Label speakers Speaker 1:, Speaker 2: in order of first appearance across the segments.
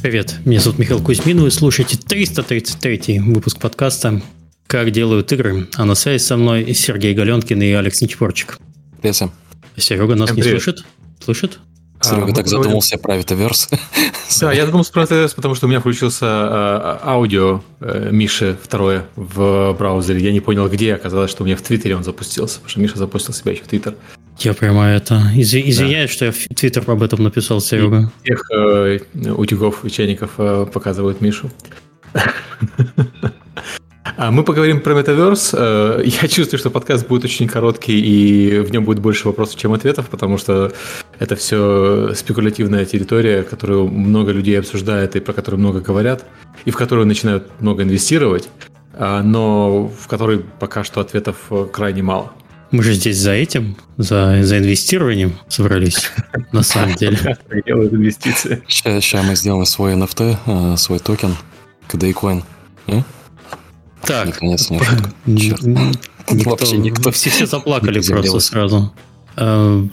Speaker 1: Привет, меня зовут Михаил Кузьмин, вы слушаете 333 выпуск подкаста «Как делают игры», а на связи со мной Сергей Галенкин и Алекс Нечпорчик.
Speaker 2: Привет всем.
Speaker 1: Серега нас не слышит? Слышит?
Speaker 2: Серега а, так задумался про Vitaverse.
Speaker 3: Да, я задумался про Vitaverse, потому что у меня включился а, аудио э, Миши второе в браузере. Я не понял, где. Оказалось, что у меня в Твиттере он запустился, потому что Миша запустил себя еще в Твиттер.
Speaker 1: Я прямо это... Из, извиняюсь, да. что я в Твиттер об этом написал, Серега.
Speaker 3: И всех э, утюгов и чайников э, показывают Мишу. А мы поговорим про метаверс. Э, я чувствую, что подкаст будет очень короткий, и в нем будет больше вопросов, чем ответов, потому что это все спекулятивная территория, которую много людей обсуждает и про которую много говорят, и в которую начинают много инвестировать, а, но в которой пока что ответов э, крайне мало.
Speaker 1: Мы же здесь за этим, за, за инвестированием собрались, на самом деле.
Speaker 2: Делают инвестиции. Сейчас мы сделаем свой NFT, э, свой токен, KDA Coin.
Speaker 1: Так. Наконец, не шутка. Никто, Вообще никто. Все, все заплакали просто сразу. Э,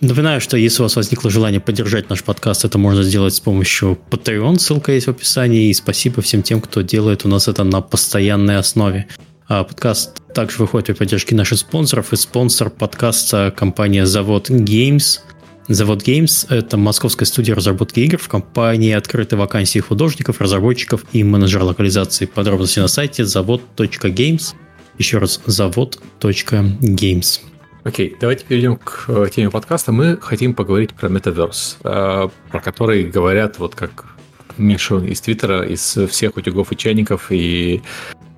Speaker 1: напоминаю, что если у вас возникло желание поддержать наш подкаст, это можно сделать с помощью Patreon, ссылка есть в описании. И спасибо всем тем, кто делает у нас это на постоянной основе. А подкаст также выходит при поддержке наших спонсоров. И спонсор подкаста компания Завод Games – Завод Games – это московская студия разработки игр. В компании открыты вакансии художников, разработчиков и менеджера локализации. Подробности на сайте завод.games. Еще раз, завод.games.
Speaker 3: Окей, okay, давайте перейдем к э, теме подкаста. Мы хотим поговорить про Metaverse, э, про который говорят, вот как Мишу из Твиттера, из всех утюгов и чайников, и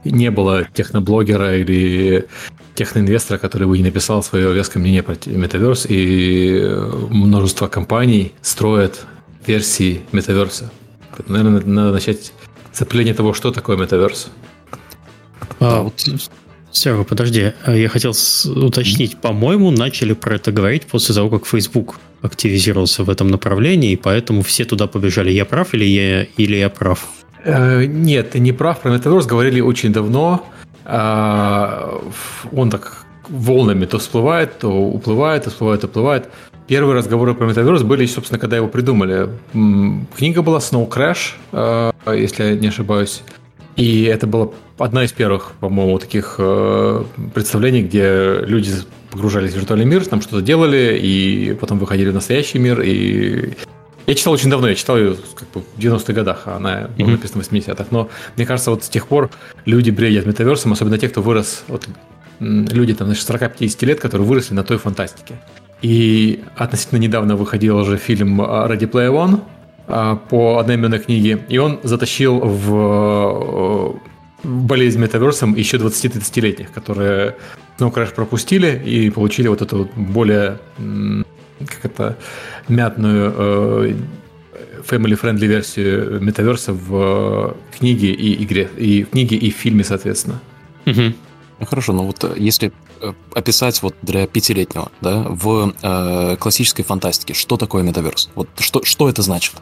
Speaker 3: не было техноблогера или техноинвестора, который бы не написал свое веское мнение про Metaverse, и множество компаний строят версии Metaverse. Наверное, надо начать определения того, что такое Metaverse.
Speaker 1: А, вот. Серега, подожди, а я хотел уточнить. По-моему, начали про это говорить после того, как Facebook активизировался в этом направлении, и поэтому все туда побежали. Я прав или я, или я прав?
Speaker 3: Э, нет, ты не прав. Про Metaverse говорили очень давно. А, он так волнами то всплывает, то уплывает, то всплывает, уплывает. Первые разговоры про метаверс были, собственно, когда его придумали. Книга была Snow Crash, а, если я не ошибаюсь. И это была одна из первых, по-моему, таких э, представлений, где люди погружались в виртуальный мир, там что-то делали, и потом выходили в настоящий мир, и я читал очень давно, я читал ее как бы, в 90-х годах, а она была написана в 80-х. Но мне кажется, вот с тех пор люди бредят метаверсом, особенно те, кто вырос, вот люди там, значит, 40-50 лет, которые выросли на той фантастике. И относительно недавно выходил уже фильм Ready Player One а, по одноименной книге, и он затащил в болезнь метаверсом еще 20-30-летних, которые Snow Crash пропустили и получили вот эту более как это, мятную э, family-friendly версию метаверса в книге и игре, и в книге и в фильме, соответственно.
Speaker 2: Угу. Ну хорошо, но вот э, если э, описать вот для пятилетнего, да, в э, классической фантастике, что такое метаверс? Вот что, что это значит?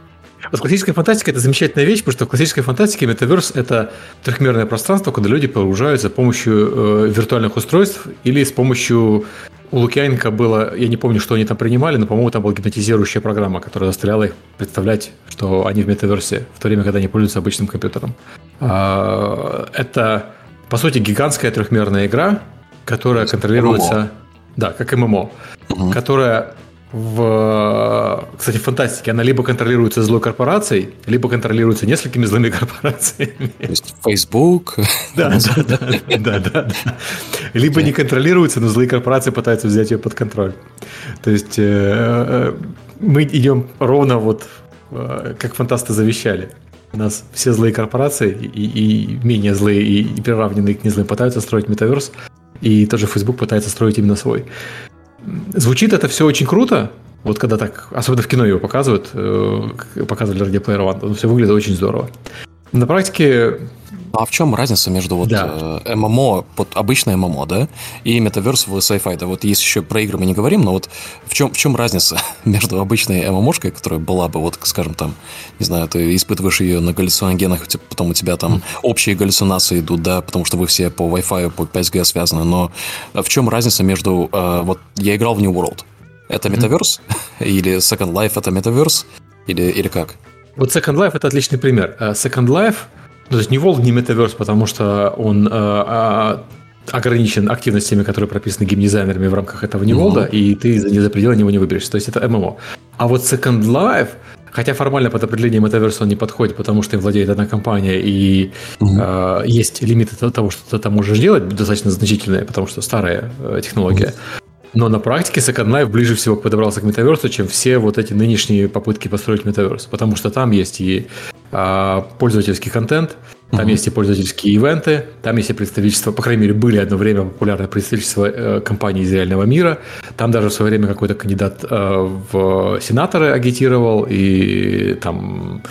Speaker 3: Вот классическая фантастика это замечательная вещь, потому что в классической фантастике метаверс это трехмерное пространство, куда люди погружаются с помощью э, виртуальных устройств или с помощью у Лукьяненко было, я не помню, что они там принимали, но, по-моему, там была гипнотизирующая программа, которая заставляла их представлять, что они в метаверсе, в то время, когда они пользуются обычным компьютером. А, это, по сути, гигантская трехмерная игра, которая контролируется... ММО. Да, как ММО, угу. которая в, кстати, в фантастике она либо контролируется злой корпорацией, либо контролируется несколькими злыми корпорациями. То
Speaker 2: есть Facebook.
Speaker 3: Да, да, да, да, да. Либо не контролируется, но злые корпорации пытаются взять ее под контроль. То есть э, э, мы идем ровно вот э, как фантасты завещали. У нас все злые корпорации и, и менее злые и, и приравненные к незлым пытаются строить метаверс, и тоже Facebook пытается строить именно свой. Звучит это все очень круто, вот когда так, особенно в кино его показывают, э, показывали Ready Player One, все выглядит очень здорово. На практике
Speaker 2: а в чем разница между вот да. э, ММО, вот обычное ММО, да, и метаверс в sci-fi? Да, вот есть еще про игры мы не говорим, но вот в чем, в чем разница между обычной ММОшкой, которая была бы, вот, скажем, там, не знаю, ты испытываешь ее на галлюциногенах, потом у тебя там общие галлюцинации идут, да, потому что вы все по Wi-Fi, по 5G связаны, но в чем разница между, э, вот, я играл в New World, это метаверс? Mm-hmm. Или Second Life это метаверс? Или, или как?
Speaker 3: Вот Second Life это отличный пример. Э, Second Life, ну, то есть не Волк, не Metaverse, потому что он э, ограничен активностями, которые прописаны геймдизайнерами в рамках этого Неволда, mm-hmm. и ты за, за пределы него не выберешься. То есть это ММО. А вот Second Life, хотя формально под определением Metaverse он не подходит, потому что им владеет одна компания, и mm-hmm. э, есть лимиты того, что ты там можешь делать, достаточно значительные, потому что старая э, технология. Mm-hmm. Но на практике Second Life ближе всего подобрался к метаверсу, чем все вот эти нынешние попытки построить метаверс. Потому что там есть и а, пользовательский контент, там uh-huh. есть и пользовательские ивенты, там есть и представительство, по крайней мере, были одно время популярное представительство э, компаний из реального мира. Там даже в свое время какой-то кандидат э, в сенаторы агитировал, и там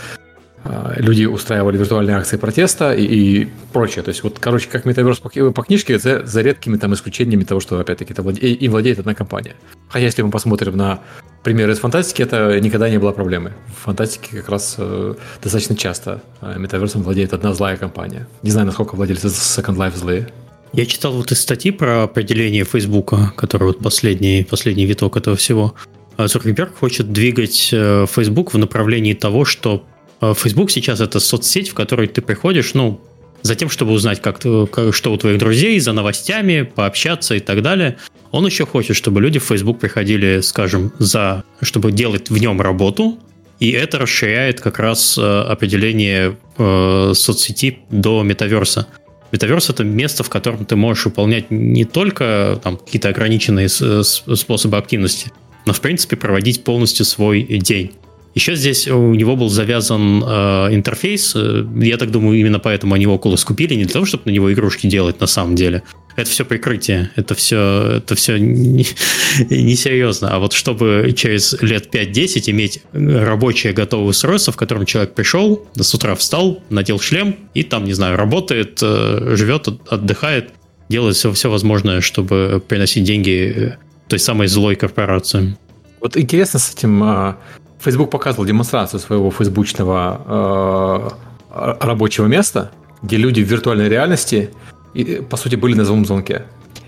Speaker 3: люди устраивали виртуальные акции протеста и, и прочее. То есть, вот, короче, как метаверс по, по книжке, за, за редкими там исключениями того, что, опять-таки, это владе, им владеет одна компания. Хотя, если мы посмотрим на примеры из фантастики, это никогда не было проблемой. В фантастике как раз э, достаточно часто э, метаверсом владеет одна злая компания. Не знаю, насколько владельцы Second Life злые.
Speaker 1: Я читал вот из статьи про определение Фейсбука, который вот последний, последний виток этого всего. Цукерберг хочет двигать э, Facebook в направлении того, что а Facebook сейчас это соцсеть, в которой ты приходишь, ну, за тем, чтобы узнать, как, как, что у твоих друзей, за новостями, пообщаться и так далее. Он еще хочет, чтобы люди в Facebook приходили, скажем, за, чтобы делать в нем работу, и это расширяет как раз э, определение э, соцсети до метаверса. Метаверс это место, в котором ты можешь выполнять не только там, какие-то ограниченные способы активности, но в принципе проводить полностью свой день. Еще здесь у него был завязан э, интерфейс. Э, я так думаю, именно поэтому они Oculus купили, не для того, чтобы на него игрушки делать на самом деле. Это все прикрытие, это все, это все несерьезно. Не а вот чтобы через лет 5-10 иметь рабочее готовое устройство, в котором человек пришел, с утра встал, надел шлем и там, не знаю, работает, э, живет, отдыхает, делает все, все возможное, чтобы приносить деньги той самой злой корпорации.
Speaker 3: Вот интересно с этим а, Facebook показывал демонстрацию своего фейсбучного э, рабочего места, где люди в виртуальной реальности, и, по сути, были на зум-звонке.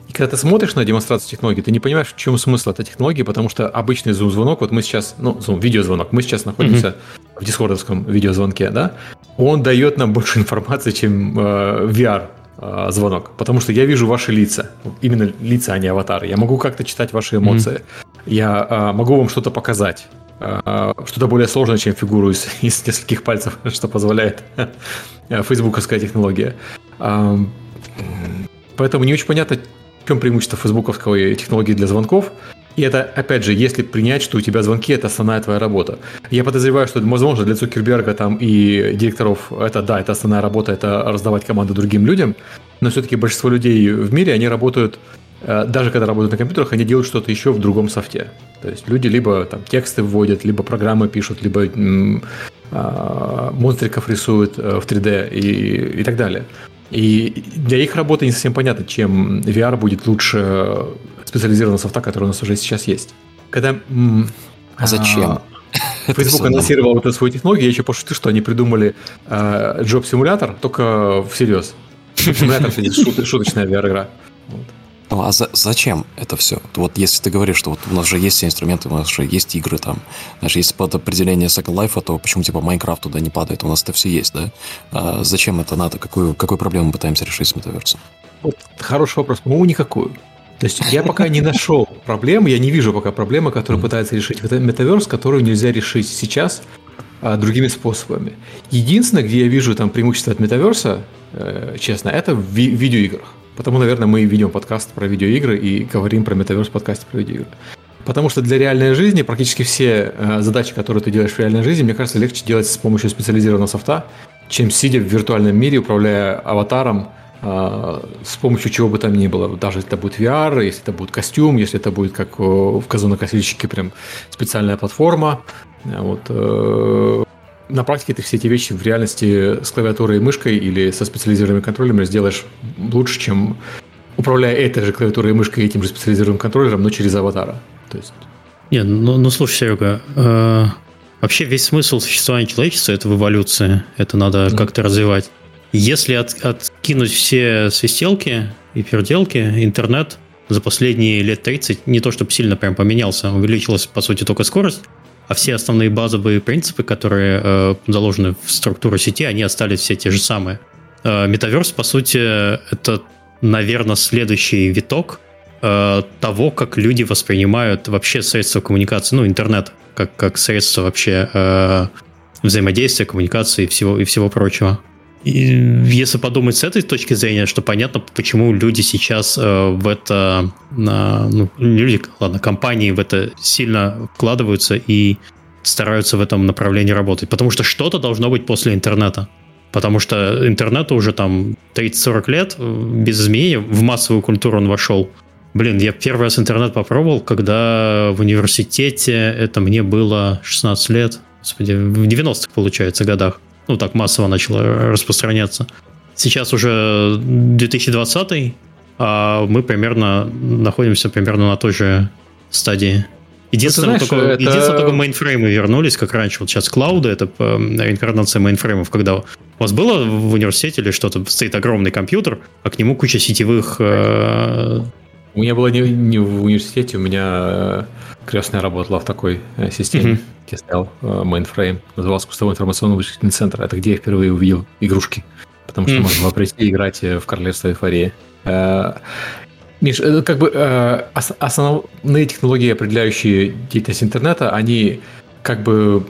Speaker 3: И когда ты смотришь на демонстрацию технологии, ты не понимаешь, в чем смысл этой технологии, потому что обычный зум-звонок, вот мы сейчас, ну, зум, видеозвонок, мы сейчас находимся mm-hmm. в дискордовском видеозвонке, да, он дает нам больше информации, чем э, VR э, звонок, потому что я вижу ваши лица, именно лица, а не аватары. Я могу как-то читать ваши эмоции. Mm-hmm. Я э, могу вам что-то показать. А, что-то более сложное, чем фигуру из, из нескольких пальцев, что позволяет фейсбуковская технология. А, поэтому не очень понятно, в чем преимущество фейсбуковской технологии для звонков. И это, опять же, если принять, что у тебя звонки – это основная твоя работа. Я подозреваю, что, возможно, для Цукерберга там и директоров это, да, это основная работа, это раздавать команды другим людям, но все-таки большинство людей в мире, они работают Э, даже когда работают на компьютерах, они делают что-то еще в другом софте. То есть люди либо там тексты вводят, либо программы пишут, либо а, монстриков рисуют э, в 3D и, и так далее. И для их работы не совсем понятно, чем VR будет лучше специализированного софта, который у нас уже сейчас есть. Когда...
Speaker 2: А зачем?
Speaker 3: А, Facebook анонсировал эту свою технологию, я еще пошутил, что они придумали э, Job-симулятор, только всерьез. Симулятор шуточная VR-игра. Вот.
Speaker 2: Ну а за, зачем это все? Вот если ты говоришь, что вот у нас же есть все инструменты, у нас же есть игры там, знаешь, если под определение Second Life, то почему типа Майнкрафт туда не падает? У нас это все есть, да? А зачем это надо? Какую, какую проблему мы пытаемся решить с метаверсом?
Speaker 3: Вот хороший вопрос. Ну, никакую. То есть я пока не нашел проблемы, я не вижу пока проблемы, которую пытается решить метаверс, которую нельзя решить сейчас а, другими способами. Единственное, где я вижу там преимущество от метаверса, э, честно, это в ви- видеоиграх. Потому, наверное, мы ведем подкаст про видеоигры и говорим про метаверс в подкасте про видеоигры. Потому что для реальной жизни практически все э, задачи, которые ты делаешь в реальной жизни, мне кажется, легче делать с помощью специализированного софта, чем сидя в виртуальном мире, управляя аватаром, э, с помощью чего бы там ни было. Даже если это будет VR, если это будет костюм, если это будет как в казанокосильщике прям специальная платформа. Вот, на практике ты все эти вещи в реальности с клавиатурой и мышкой или со специализированными контроллерами сделаешь лучше, чем управляя этой же клавиатурой и мышкой и этим же специализированным контроллером, но через аватара. То есть...
Speaker 1: Не, ну, ну слушай, Серега, э, вообще весь смысл существования человечества это в эволюции. Это надо mm. как-то развивать. Если от, откинуть все свистелки и переделки, интернет за последние лет 30 не то чтобы сильно прям поменялся, увеличилась, по сути, только скорость, а все основные базовые принципы, которые э, заложены в структуру сети, они остались все те же самые. Э, метаверс, по сути, это, наверное, следующий виток э, того, как люди воспринимают вообще средства коммуникации, ну, интернет, как, как средство вообще э, взаимодействия, коммуникации и всего, и всего прочего. И если подумать с этой точки зрения, что понятно, почему люди сейчас э, в это, э, ну, люди, ладно, компании в это сильно вкладываются и стараются в этом направлении работать. Потому что что-то должно быть после интернета. Потому что интернету уже там 30-40 лет э, без изменений в массовую культуру он вошел. Блин, я первый раз интернет попробовал, когда в университете, это мне было 16 лет, господи, в 90-х, получается, годах ну так массово начало распространяться. Сейчас уже 2020, а мы примерно находимся примерно на той же стадии. Единственное, ну, знаешь, только, это... единственное, только мейнфреймы вернулись, как раньше. Вот сейчас клауды — это э, реинкарнация мейнфреймов, когда у вас было в университете или что-то, стоит огромный компьютер, а к нему куча сетевых... Э...
Speaker 3: У меня было не, не в университете, у меня крестная работала в такой э, системе. Mm-hmm стоял мейнфрейм, назывался Кустовой информационно-вычислительный центр. Это где я впервые увидел игрушки. Потому что можно было прийти и играть э, в Королевство Эйфории. Э, Миш, как бы э, основные технологии, определяющие деятельность интернета, они как бы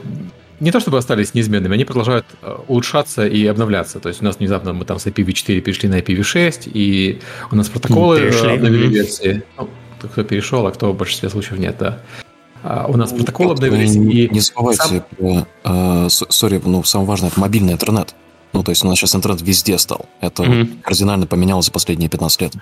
Speaker 3: не то чтобы остались неизменными, они продолжают улучшаться и обновляться. То есть у нас внезапно мы там с IPv4 перешли на IPv6, и у нас протоколы перешли. обновили версии. Ну, кто перешел, а кто в большинстве случаев нет, да. А, у нас ну, протокол обновились.
Speaker 2: Не, не забывайте сам... про, э, сори, ну, самое важное, это мобильный интернет. Ну, то есть у нас сейчас интернет везде стал. Это mm-hmm. кардинально поменялось за последние 15 лет.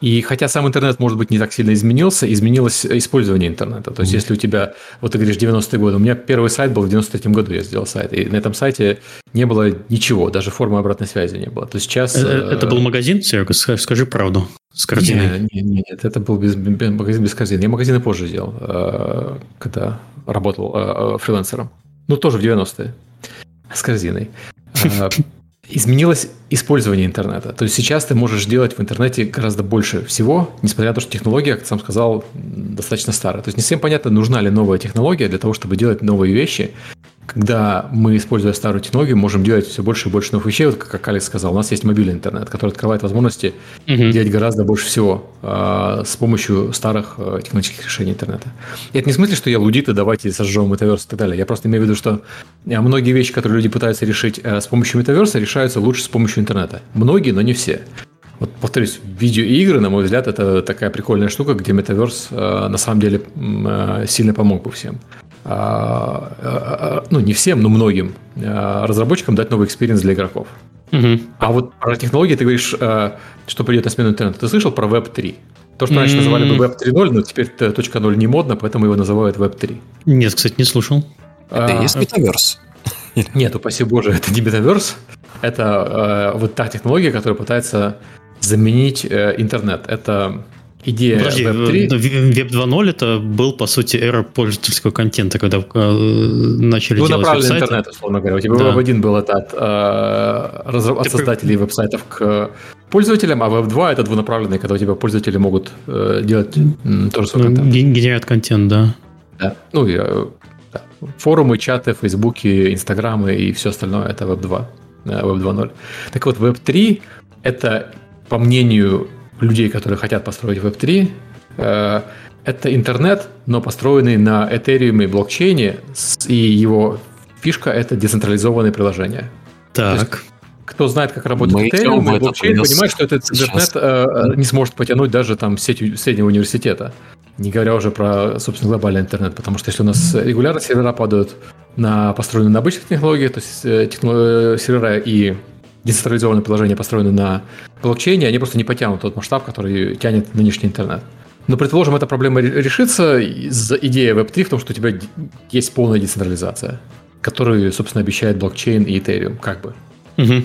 Speaker 3: И хотя сам интернет, может быть, не так сильно изменился, изменилось использование интернета. То есть, mm-hmm. если у тебя, вот ты говоришь, 90-е годы, у меня первый сайт был в 93-м году, я сделал сайт, и на этом сайте не было ничего, даже формы обратной связи не было. То есть сейчас...
Speaker 1: Это, э, это был магазин, Серега, скажи правду, с корзиной.
Speaker 3: Нет, нет, нет, это был без, без, магазин без корзины. Я магазины позже сделал, э, когда работал э, фрилансером. Ну, тоже в 90-е, с корзиной. Изменилось использование интернета. То есть сейчас ты можешь делать в интернете гораздо больше всего, несмотря на то, что технология, как ты сам сказал, достаточно старая. То есть не всем понятно, нужна ли новая технология для того, чтобы делать новые вещи когда мы, используя старую технологию, можем делать все больше и больше новых вещей, вот как Алекс сказал, у нас есть мобильный интернет, который открывает возможности uh-huh. делать гораздо больше всего э, с помощью старых э, технологических решений интернета. И это не в смысле, что я луддит, и давайте сожжем metaverse и так далее. Я просто имею в виду, что э, многие вещи, которые люди пытаются решить э, с помощью metaverse а, решаются лучше с помощью интернета. Многие, но не все. Вот повторюсь, видеоигры, на мой взгляд, это такая прикольная штука, где metaverse э, на самом деле э, сильно помог бы всем. А, а, а, ну, не всем, но многим разработчикам дать новый experience для игроков. Угу. А вот про технологии ты говоришь, что придет на смену интернета. Ты слышал про Web 3? То, что раньше называли бы Web 3.0, но теперь точка 0 не модно, поэтому его называют Web 3.
Speaker 1: Нет, кстати, не слушал.
Speaker 2: Это и есть метаверс?
Speaker 3: Нет, упаси боже, это не метаверс. Это э, вот та технология, которая пытается заменить э, интернет. Это идея Подожди, Web3...
Speaker 1: Web 2.0 это был, по сути, эра пользовательского контента, когда э, начали ну, делать
Speaker 3: направленный интернет, условно говоря. У тебя да. Web1 был это от, э, от создателей веб-сайтов к пользователям, а Web 2 это двунаправленный, когда у тебя пользователи могут э, делать э, тоже свой
Speaker 1: ну, контент. Генерят контент, да.
Speaker 3: Да. Ну, и, э, да. форумы, чаты, фейсбуки, инстаграмы и все остальное это Web 2, э, Web 2.0. Так вот, Web 3 это, по мнению людей, которые хотят построить Web3, э, это интернет, но построенный на Ethereum и блокчейне, и его фишка — это децентрализованные приложения.
Speaker 1: Так.
Speaker 3: кто знает, как работает Ethereum и блокчейн, понимает, что этот интернет э, не сможет потянуть даже там сеть среднего университета. Не говоря уже про, собственно, глобальный интернет, потому что если у нас регулярно сервера падают на построенные на обычных технологиях, то есть э, техно- сервера и децентрализованные приложения построены на блокчейне, они просто не потянут тот масштаб, который тянет нынешний интернет. Но, предположим, эта проблема решится, идея Web3 в том, что у тебя есть полная децентрализация, которую, собственно, обещает блокчейн и Ethereum, как бы. Угу.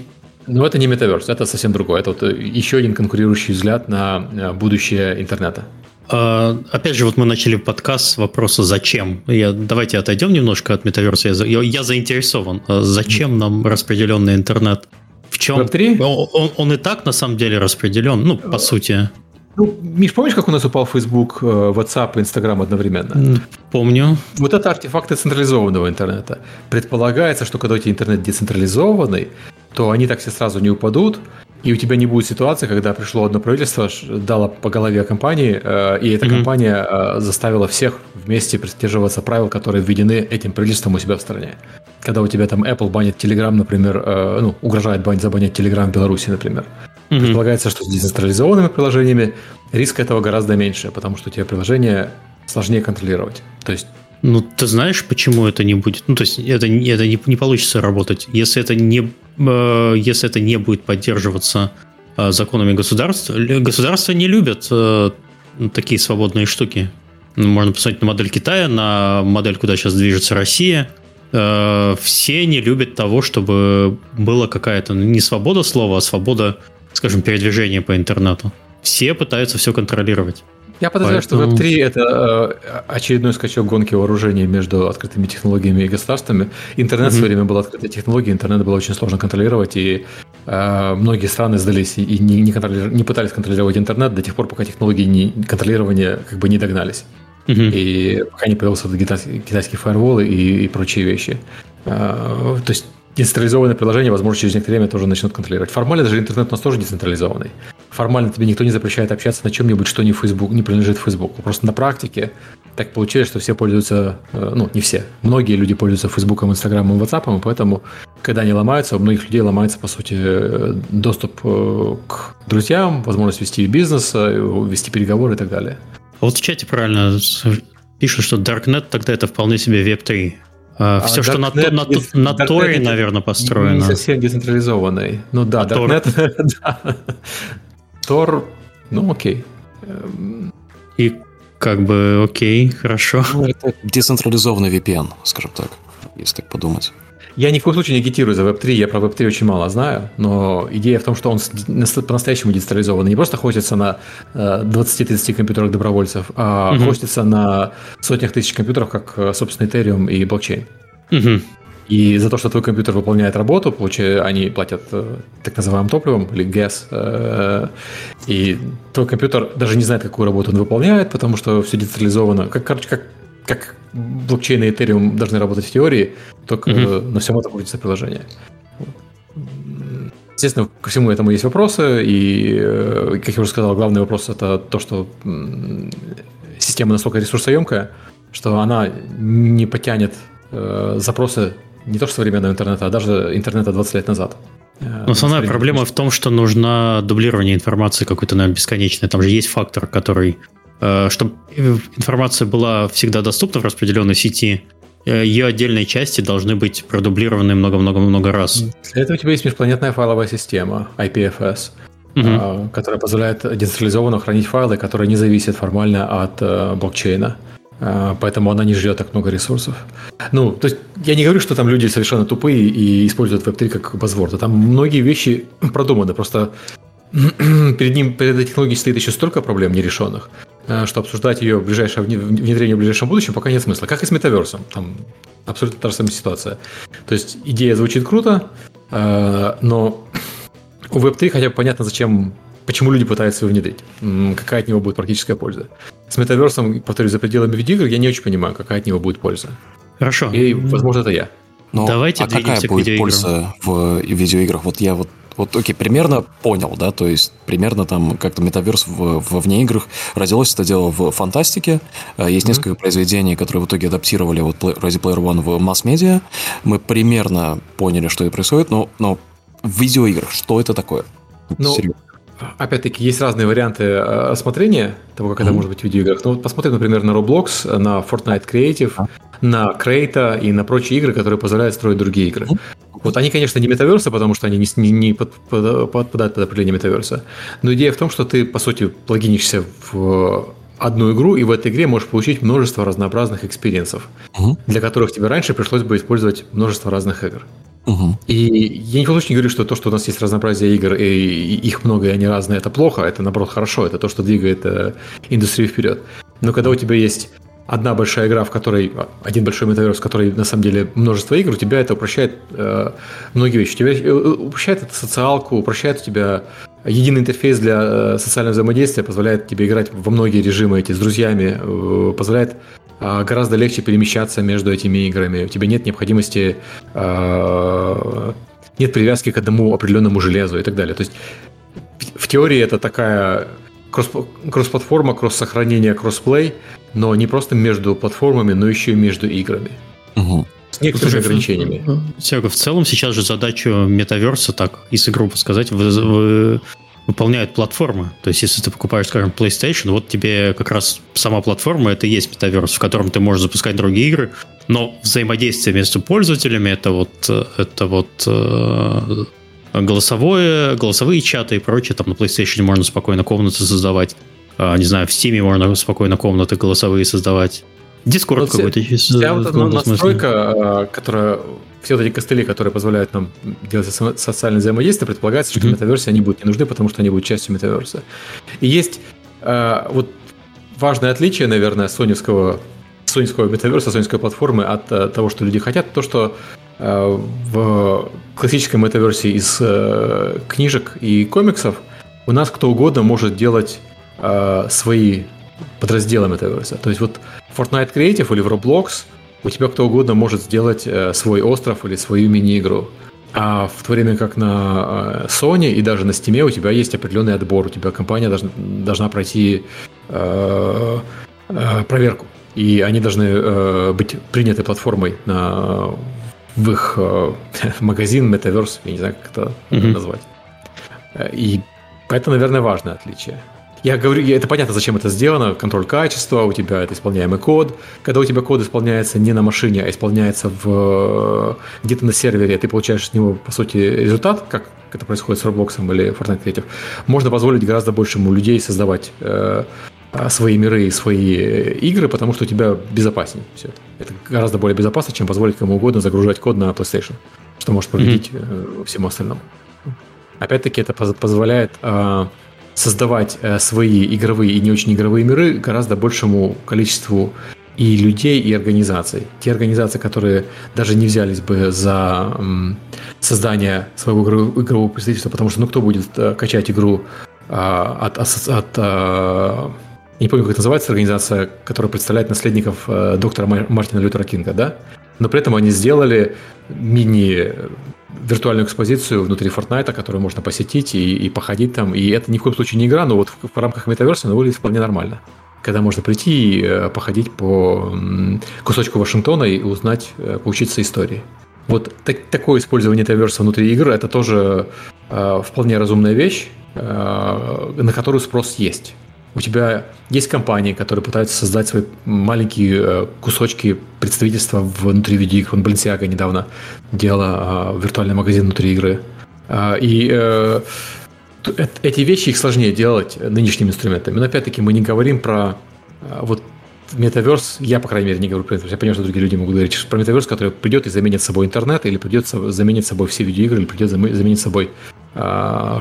Speaker 3: Но это не метаверс, это совсем другое. Это вот еще один конкурирующий взгляд на э, будущее интернета.
Speaker 1: Uh, опять же, вот мы начали подкаст с вопроса «Зачем?». Я, давайте отойдем немножко от метаверса. Я, я заинтересован. А зачем нам распределенный интернет? В чем?
Speaker 3: Web3?
Speaker 1: Он, он, он и так на самом деле распределен, ну, по сути.
Speaker 3: Ну, Миш, помнишь, как у нас упал Facebook, э, WhatsApp и Instagram одновременно?
Speaker 1: Помню.
Speaker 3: Вот это артефакты централизованного интернета. Предполагается, что когда у тебя интернет децентрализованный, то они так все сразу не упадут, и у тебя не будет ситуации, когда пришло одно правительство, дало по голове компании, э, и эта mm-hmm. компания э, заставила всех вместе придерживаться правил, которые введены этим правительством у себя в стране. Когда у тебя там Apple банит Telegram, например, э, ну, угрожает банить, забанить Telegram в Беларуси, например. Mm-hmm. Предполагается, что с децентрализованными приложениями риск этого гораздо меньше, потому что у тебя приложение сложнее контролировать. То есть
Speaker 1: ну, ты знаешь, почему это не будет? Ну, то есть это, это не, не получится работать, если это не, э, если это не будет поддерживаться э, законами государства. Государства не любят э, такие свободные штуки. Ну, можно посмотреть на модель Китая, на модель, куда сейчас движется Россия. Э, все не любят того, чтобы была какая-то не свобода слова, а свобода, скажем, передвижения по интернету. Все пытаются все контролировать.
Speaker 3: Я подозреваю, Поэтому... что Web3 это э, очередной скачок гонки вооружений между открытыми технологиями и государствами. Интернет mm-hmm. в свое время был открытой технологией, интернет было очень сложно контролировать, и э, многие страны сдались и не, не, не пытались контролировать интернет до тех пор, пока технологии не, контролирования как бы не догнались. Mm-hmm. И пока не появился китайский, китайские фаерволы и, и прочие вещи. Э, то есть децентрализованное приложение, возможно, через некоторое время тоже начнут контролировать. Формально даже интернет у нас тоже децентрализованный. Формально тебе никто не запрещает общаться на чем-нибудь, что не, Facebook, не принадлежит Facebook. Просто на практике так получилось, что все пользуются, э, ну, не все, многие люди пользуются Фейсбуком, Инстаграмом, Ватсапом, и поэтому, когда они ломаются, у многих людей ломается, по сути, э, доступ э, к друзьям, возможность вести бизнес, вести переговоры и так далее.
Speaker 1: А вот в чате правильно пишут, что Darknet тогда это вполне себе Web3. А, Все, а что на, на, на, на Торе, наверное, построено. Не
Speaker 3: совсем децентрализованный. Ну да, а Darknet. Тор, ну окей.
Speaker 1: И как бы окей, хорошо. Ну,
Speaker 2: это децентрализованный VPN, скажем так, если так подумать.
Speaker 3: Я ни в коем случае не агитирую за Web3, я про Web3 очень мало знаю, но идея в том, что он по-настоящему децентрализованный, не просто хостится на 20-30 э, компьютерах добровольцев, а угу. хостится на сотнях тысяч компьютеров, как, э, собственно, Ethereum и блокчейн. Угу. И за то, что твой компьютер выполняет работу, получая, они платят э, так называемым топливом или газ. и твой компьютер даже не знает, какую работу он выполняет, потому что все децентрализовано. Как, короче, как как блокчейн и Ethereum должны работать в теории, только mm-hmm. на всем этом крутится приложение. Естественно, ко всему этому есть вопросы, и, э, как я уже сказал, главный вопрос это то, что система настолько ресурсоемкая, что она не потянет э, запросы не то что современного интернета, а даже интернета 20 лет назад.
Speaker 1: Э, Но основная проблема в том, что нужно дублирование информации какой-то, наверное, бесконечное. Там же есть фактор, который Э, чтобы информация была всегда доступна в распределенной сети, э, ее отдельные части должны быть продублированы много-много-много раз.
Speaker 3: Для этого у тебя есть межпланетная файловая система IPFS, угу. которая позволяет децентрализованно хранить файлы, которые не зависят формально от блокчейна. Поэтому она не жрет так много ресурсов. Ну, то есть я не говорю, что там люди совершенно тупые и используют Web3 как базворд. Там многие вещи продуманы. Просто перед ним, перед этой технологией стоит еще столько проблем нерешенных, Э, что обсуждать ее ближайшее внедрение в ближайшем будущем пока нет смысла. Как и с метаверсом. Там абсолютно та же самая ситуация. То есть идея звучит круто, э, но у Web3 хотя бы понятно, зачем, почему люди пытаются его внедрить. Какая от него будет практическая польза. С метаверсом, повторюсь, за пределами видеоигр я не очень понимаю, какая от него будет польза.
Speaker 1: Хорошо.
Speaker 3: И, возможно, это я.
Speaker 2: Но Давайте а какая будет польза в видеоиграх? Вот я вот вот, окей, примерно понял, да, то есть примерно там как-то метаверс в, во вне играх родилось это дело в фантастике. Э, есть mm-hmm. несколько произведений, которые в итоге адаптировали вот Ready Player One в масс-медиа. Мы примерно поняли, что это происходит, но, но в видеоиграх что это такое?
Speaker 3: Ну, Серьезно. Опять-таки, есть разные варианты э, рассмотрения того, как mm-hmm. это может быть в видеоиграх. Ну, вот посмотрим, например, на Roblox, на Fortnite Creative, mm-hmm. на Крейта и на прочие игры, которые позволяют строить другие игры. Mm-hmm. Вот они, конечно, не metaverse ы, потому что они не, не, не под, под, подпадают под определение metaverse а. Но идея в том, что ты, по сути, логинишься в одну игру, и в этой игре можешь получить множество разнообразных experience ов, угу. для которых тебе раньше пришлось бы использовать множество разных игр. И я ни в коем случае не говорю, что то, что у нас есть разнообразие игр, и их много, и они разные, это плохо, это наоборот хорошо, это то, что двигает э, индустрию вперед. Но когда у тебя есть одна большая игра, в которой один большой метаверс, в которой на самом деле множество игр, у тебя это упрощает э, многие вещи. У тебя э, упрощает это социалку, упрощает у тебя единый интерфейс для э, социального взаимодействия позволяет тебе играть во многие режимы эти с друзьями, э, позволяет а, гораздо легче перемещаться между этими играми. У тебя нет необходимости, а, нет привязки к одному определенному железу и так далее. То есть в теории это такая кросс-платформа, кросс-сохранение, кроссплей, но не просто между платформами, но еще и между играми. Угу. С некоторыми ограничениями.
Speaker 1: Серега, в целом сейчас же задачу метаверса, так, из игру сказать, вы, вы, выполняют платформы. То есть, если ты покупаешь, скажем, PlayStation, вот тебе как раз сама платформа это и есть метаверс, в котором ты можешь запускать другие игры, но взаимодействие между пользователями это вот это вот э, голосовое, голосовые чаты и прочее. Там на PlayStation можно спокойно комнаты создавать. А, не знаю, в Steam можно спокойно комнаты голосовые создавать. Дискорд вот какой-то.
Speaker 3: Вся вот эта настройка, а, которая все вот эти костыли, которые позволяют нам делать социальное взаимодействие, предполагается, что mm-hmm. метаверсе они будут не нужны, потому что они будут частью метаверса. И есть э, вот важное отличие, наверное, соневского, соневского метаверса, соневской платформы от э, того, что люди хотят, то, что э, в классической метаверсии из э, книжек и комиксов у нас кто угодно может делать э, свои подразделы метаверса. То есть вот Fortnite Creative или в Roblox у тебя кто угодно может сделать э, свой остров или свою мини-игру. А в то время как на э, Sony и даже на Steam у тебя есть определенный отбор, у тебя компания должна, должна пройти э, э, проверку. И они должны э, быть приняты платформой на, в их э, магазин, метаверс, я не знаю, как это mm-hmm. назвать. И это, наверное, важное отличие. Я говорю, это понятно, зачем это сделано, контроль качества, у тебя это исполняемый код. Когда у тебя код исполняется не на машине, а исполняется в, где-то на сервере, ты получаешь с него, по сути, результат, как это происходит с Roblox или Fortnite Creative, можно позволить гораздо большему людей создавать э, свои миры и свои игры, потому что у тебя безопаснее все это. Это гораздо более безопасно, чем позволить кому угодно загружать код на PlayStation, что может повредить mm-hmm. всему остальному. Опять-таки это позволяет э, создавать э, свои игровые и не очень игровые миры гораздо большему количеству и людей, и организаций. Те организации, которые даже не взялись бы за создание своего игрового представительства, потому что ну кто будет э, качать игру а, от, от, от а, не помню, как это называется, организация, которая представляет наследников э, доктора Мартина Лютера Кинга, да? Но при этом они сделали мини виртуальную экспозицию внутри Fortnite, которую можно посетить и, и походить там. И это ни в коем случае не игра, но вот в, в рамках метаверса она выглядит вполне нормально. Когда можно прийти и э, походить по кусочку Вашингтона и узнать, э, поучиться истории. Вот так, такое использование метаверса внутри игры это тоже э, вполне разумная вещь, э, на которую спрос есть. У тебя есть компании, которые пытаются создать свои маленькие э, кусочки представительства внутри видеоигр. Он Balenciaga недавно делала э, виртуальный магазин внутри игры. А, и э, эти вещи их сложнее делать нынешними инструментами. Но опять-таки мы не говорим про вот метаверс, я, по крайней мере, не говорю про метаверс, я понимаю, что другие люди могут говорить про метаверс, который придет и заменит собой интернет, или придет заменит собой все видеоигры, или придет заменить собой а,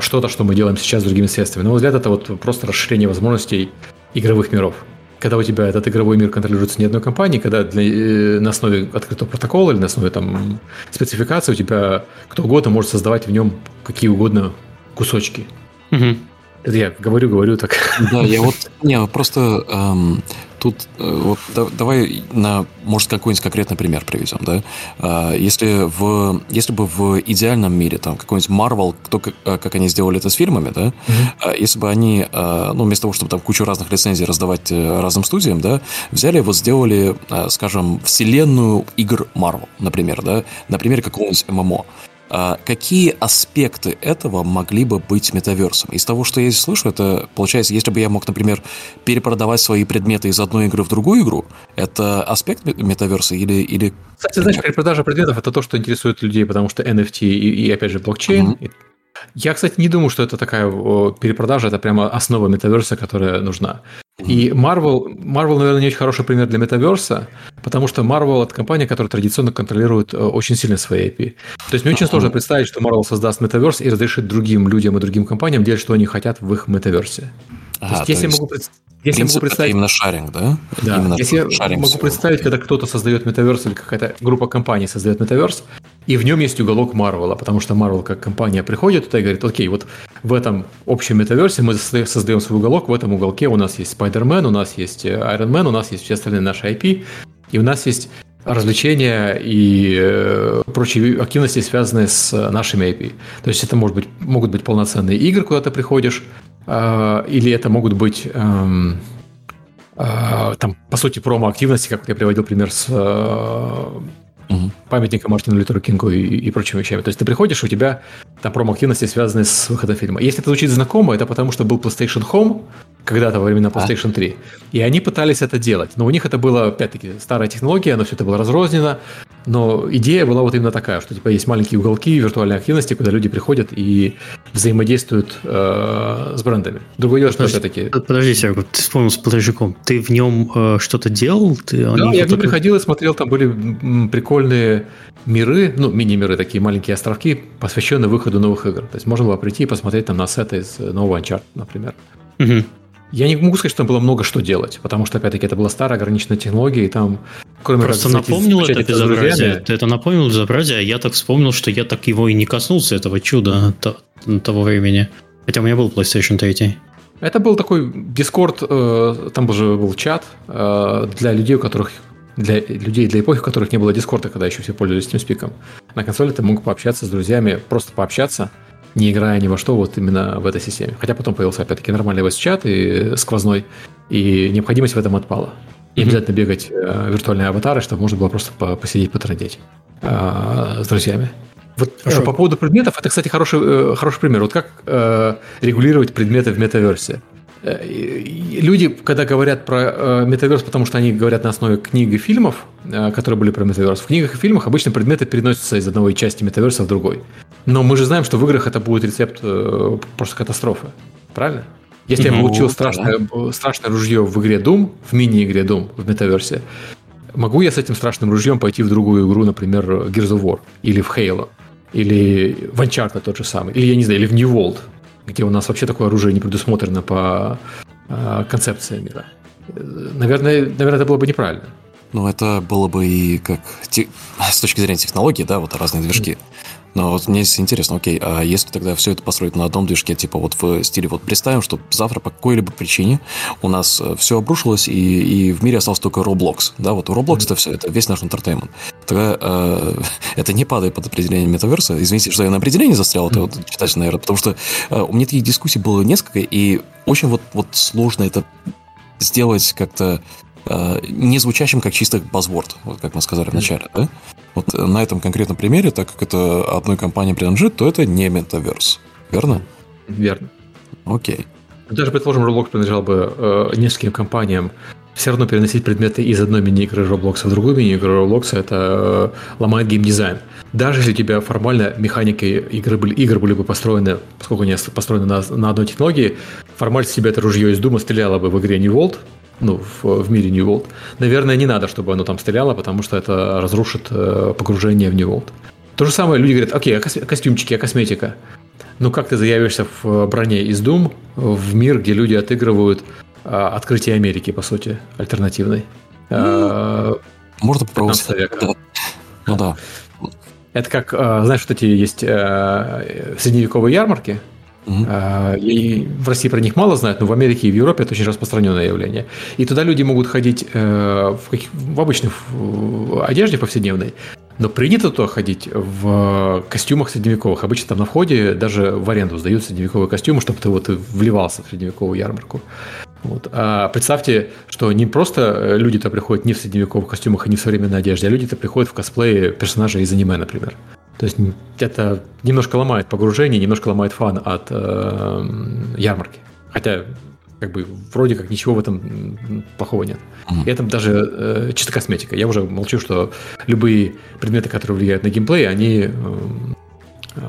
Speaker 3: что-то, что мы делаем сейчас с другими средствами. На мой взгляд, это вот просто расширение возможностей игровых миров. Когда у тебя этот игровой мир контролируется не одной компанией, когда для, э, на основе открытого протокола или на основе там, спецификации у тебя кто угодно может создавать в нем какие угодно кусочки. Угу. Это я говорю, говорю так.
Speaker 2: Да, я вот не, просто эм, Тут э, вот да, давай на, может, какой-нибудь конкретный пример приведем, да? А, если, в, если бы в идеальном мире, там, какой-нибудь Marvel, кто, как, э, как они сделали это с фильмами, да? Mm-hmm. Если бы они, а, ну, вместо того, чтобы там кучу разных лицензий раздавать э, разным студиям, да, взяли вот сделали, скажем, вселенную игр Marvel, например, да? На примере какого-нибудь ММО. А какие аспекты этого могли бы быть метаверсом? Из того, что я здесь слышу, это получается, если бы я мог, например, перепродавать свои предметы из одной игры в другую игру, это аспект метаверса или... или...
Speaker 3: Кстати, знаешь, перепродажа предметов – это то, что интересует людей, потому что NFT и, и опять же, блокчейн. Mm-hmm. Я, кстати, не думаю, что это такая перепродажа, это прямо основа метаверса, которая нужна. И Marvel, Marvel, наверное, не очень хороший пример для метаверса, потому что Marvel – это компания, которая традиционно контролирует э, очень сильно свои IP. То есть мне очень сложно представить, что Marvel создаст метаверс и разрешит другим людям и другим компаниям делать, что они хотят в их метаверсе.
Speaker 2: Ага, то есть, если есть... могу если могу представить... Именно шаринг, да?
Speaker 3: Да. Именно если я могу представить, когда кто-то создает метаверс или какая-то группа компаний создает метаверс, и в нем есть уголок Марвела, потому что Marvel как компания приходит туда и говорит, окей, вот в этом общем метаверсе мы создаем свой уголок, в этом уголке у нас есть Спайдермен, у нас есть э, Iron Man, у нас есть все остальные наши IP, и у нас есть развлечения и э, прочие активности, связанные с нашими IP. То есть это может быть, могут быть полноценные игры, куда ты приходишь, э, или это могут быть э, э, там, по сути, промо-активности, как я приводил пример с э, угу. памятника Мартину Лютеру Кингу и, и прочими вещами. То есть ты приходишь, у тебя там промо-активности связаны с выходом фильма. Если это звучит знакомо, это потому что был PlayStation Home когда-то во времена PlayStation 3. И они пытались это делать. Но у них это было, опять-таки, старая технология, но все это было разрознено. Но идея была вот именно такая, что типа есть маленькие уголки виртуальной активности, куда люди приходят и взаимодействуют э, с брендами. Другое дело, что опять-таки...
Speaker 1: Подожди, Серега, ты вспомнил с платежиком. Ты в нем э, что-то делал? Ты,
Speaker 3: да, я в нем приходил и смотрел, там были прикольные миры, ну, мини-миры, такие маленькие островки, посвященные выходу новых игр. То есть можно было прийти и посмотреть там на сеты из нового Uncharted, например. Угу. Я не могу сказать, что там было много что делать, потому что, опять-таки, это была старая ограниченная технология, и там,
Speaker 1: кроме Просто как, напомнил это безобразие. Ты это напомнил безобразие, а я так вспомнил, что я так его и не коснулся, этого чуда того времени. Хотя у меня был PlayStation 3.
Speaker 3: Это был такой Discord, э, там уже был чат э, для людей, у которых для людей для эпохи, у которых не было Дискорда, когда еще все пользовались TeamSpeak. На консоли ты мог пообщаться с друзьями, просто пообщаться, не играя ни во что вот именно в этой системе. Хотя потом появился опять-таки нормальный voice-чат и сквозной, и необходимость в этом отпала. И mm-hmm. обязательно бегать э, виртуальные аватары, чтобы можно было просто посидеть, потрындеть э, с друзьями. Вот э, Хорошо. по поводу предметов, это, кстати, хороший, э, хороший пример. Вот как э, регулировать предметы в метаверсе? Э, люди, когда говорят про э, метаверс, потому что они говорят на основе книг и фильмов, э, которые были про метаверс, в книгах и фильмах обычно предметы переносятся из одной части метаверса в другой. Но мы же знаем, что в играх это будет рецепт просто катастрофы. Правильно? Если ну, я получил страшное, да. страшное ружье в игре Doom, в мини-игре Doom в метаверсе, могу я с этим страшным ружьем пойти в другую игру, например, Gears of War, или в Halo, или в Uncharted тот же самый, или, я не знаю, или в New World, где у нас вообще такое оружие не предусмотрено по э, концепции мира. Наверное, наверное, это было бы неправильно.
Speaker 2: Ну, это было бы и как с точки зрения технологии, да, вот разные движки. Но вот мне интересно, окей, а если тогда все это построить на одном движке, типа вот в стиле, вот представим, что завтра по какой-либо причине у нас э, все обрушилось, и, и в мире остался только Roblox, да, вот Roblox это все, это весь наш интертеймент. Тогда э, это не падает под определение метаверса. Извините, что я на определении застрял, это вот читатель, наверное, потому что э, у меня таких дискуссий было несколько, и очень вот, вот сложно это сделать как-то не звучащим как чисто базворд, вот как мы сказали вначале, да? Вот на этом конкретном примере, так как это одной компании принадлежит, то это не метаверс. Верно?
Speaker 3: Верно.
Speaker 2: Окей.
Speaker 3: Даже, предположим, Roblox принадлежал бы э, нескольким компаниям, все равно переносить предметы из одной мини-игры Roblox в другую мини-игру Roblox это э, ломает геймдизайн. Даже если у тебя формально механики игры были, игр были бы построены, поскольку они построены на, на одной технологии, формально себе это ружье из Дума стреляло бы в игре New World, ну, в, в мире New World. Наверное, не надо, чтобы оно там стреляло, потому что это разрушит э, погружение в New World. То же самое люди говорят, окей, а костюмчики, а косметика? Ну, как ты заявишься в броне из Doom в мир, где люди отыгрывают а, открытие Америки, по сути, альтернативной?
Speaker 2: Ну, можно попробовать. Да.
Speaker 3: Ну да. Это как, а, знаешь, вот эти есть э, средневековые ярмарки, Угу. И в России про них мало знают, но в Америке и в Европе это очень распространенное явление. И туда люди могут ходить э, в, каких, в обычной одежде повседневной, но принято туда ходить в костюмах средневековых. Обычно там на входе даже в аренду сдают средневековые костюмы, чтобы ты вот вливался в средневековую ярмарку. Вот. А представьте, что не просто люди-то приходят не в средневековых костюмах и не в современной одежде, а люди-то приходят в косплее персонажей из аниме, например. То есть это немножко ломает погружение, немножко ломает фан от э, ярмарки. Хотя как бы вроде как ничего в этом плохого нет. Mm-hmm. И это даже э, чисто косметика. Я уже молчу, что любые предметы, которые влияют на геймплей, они э,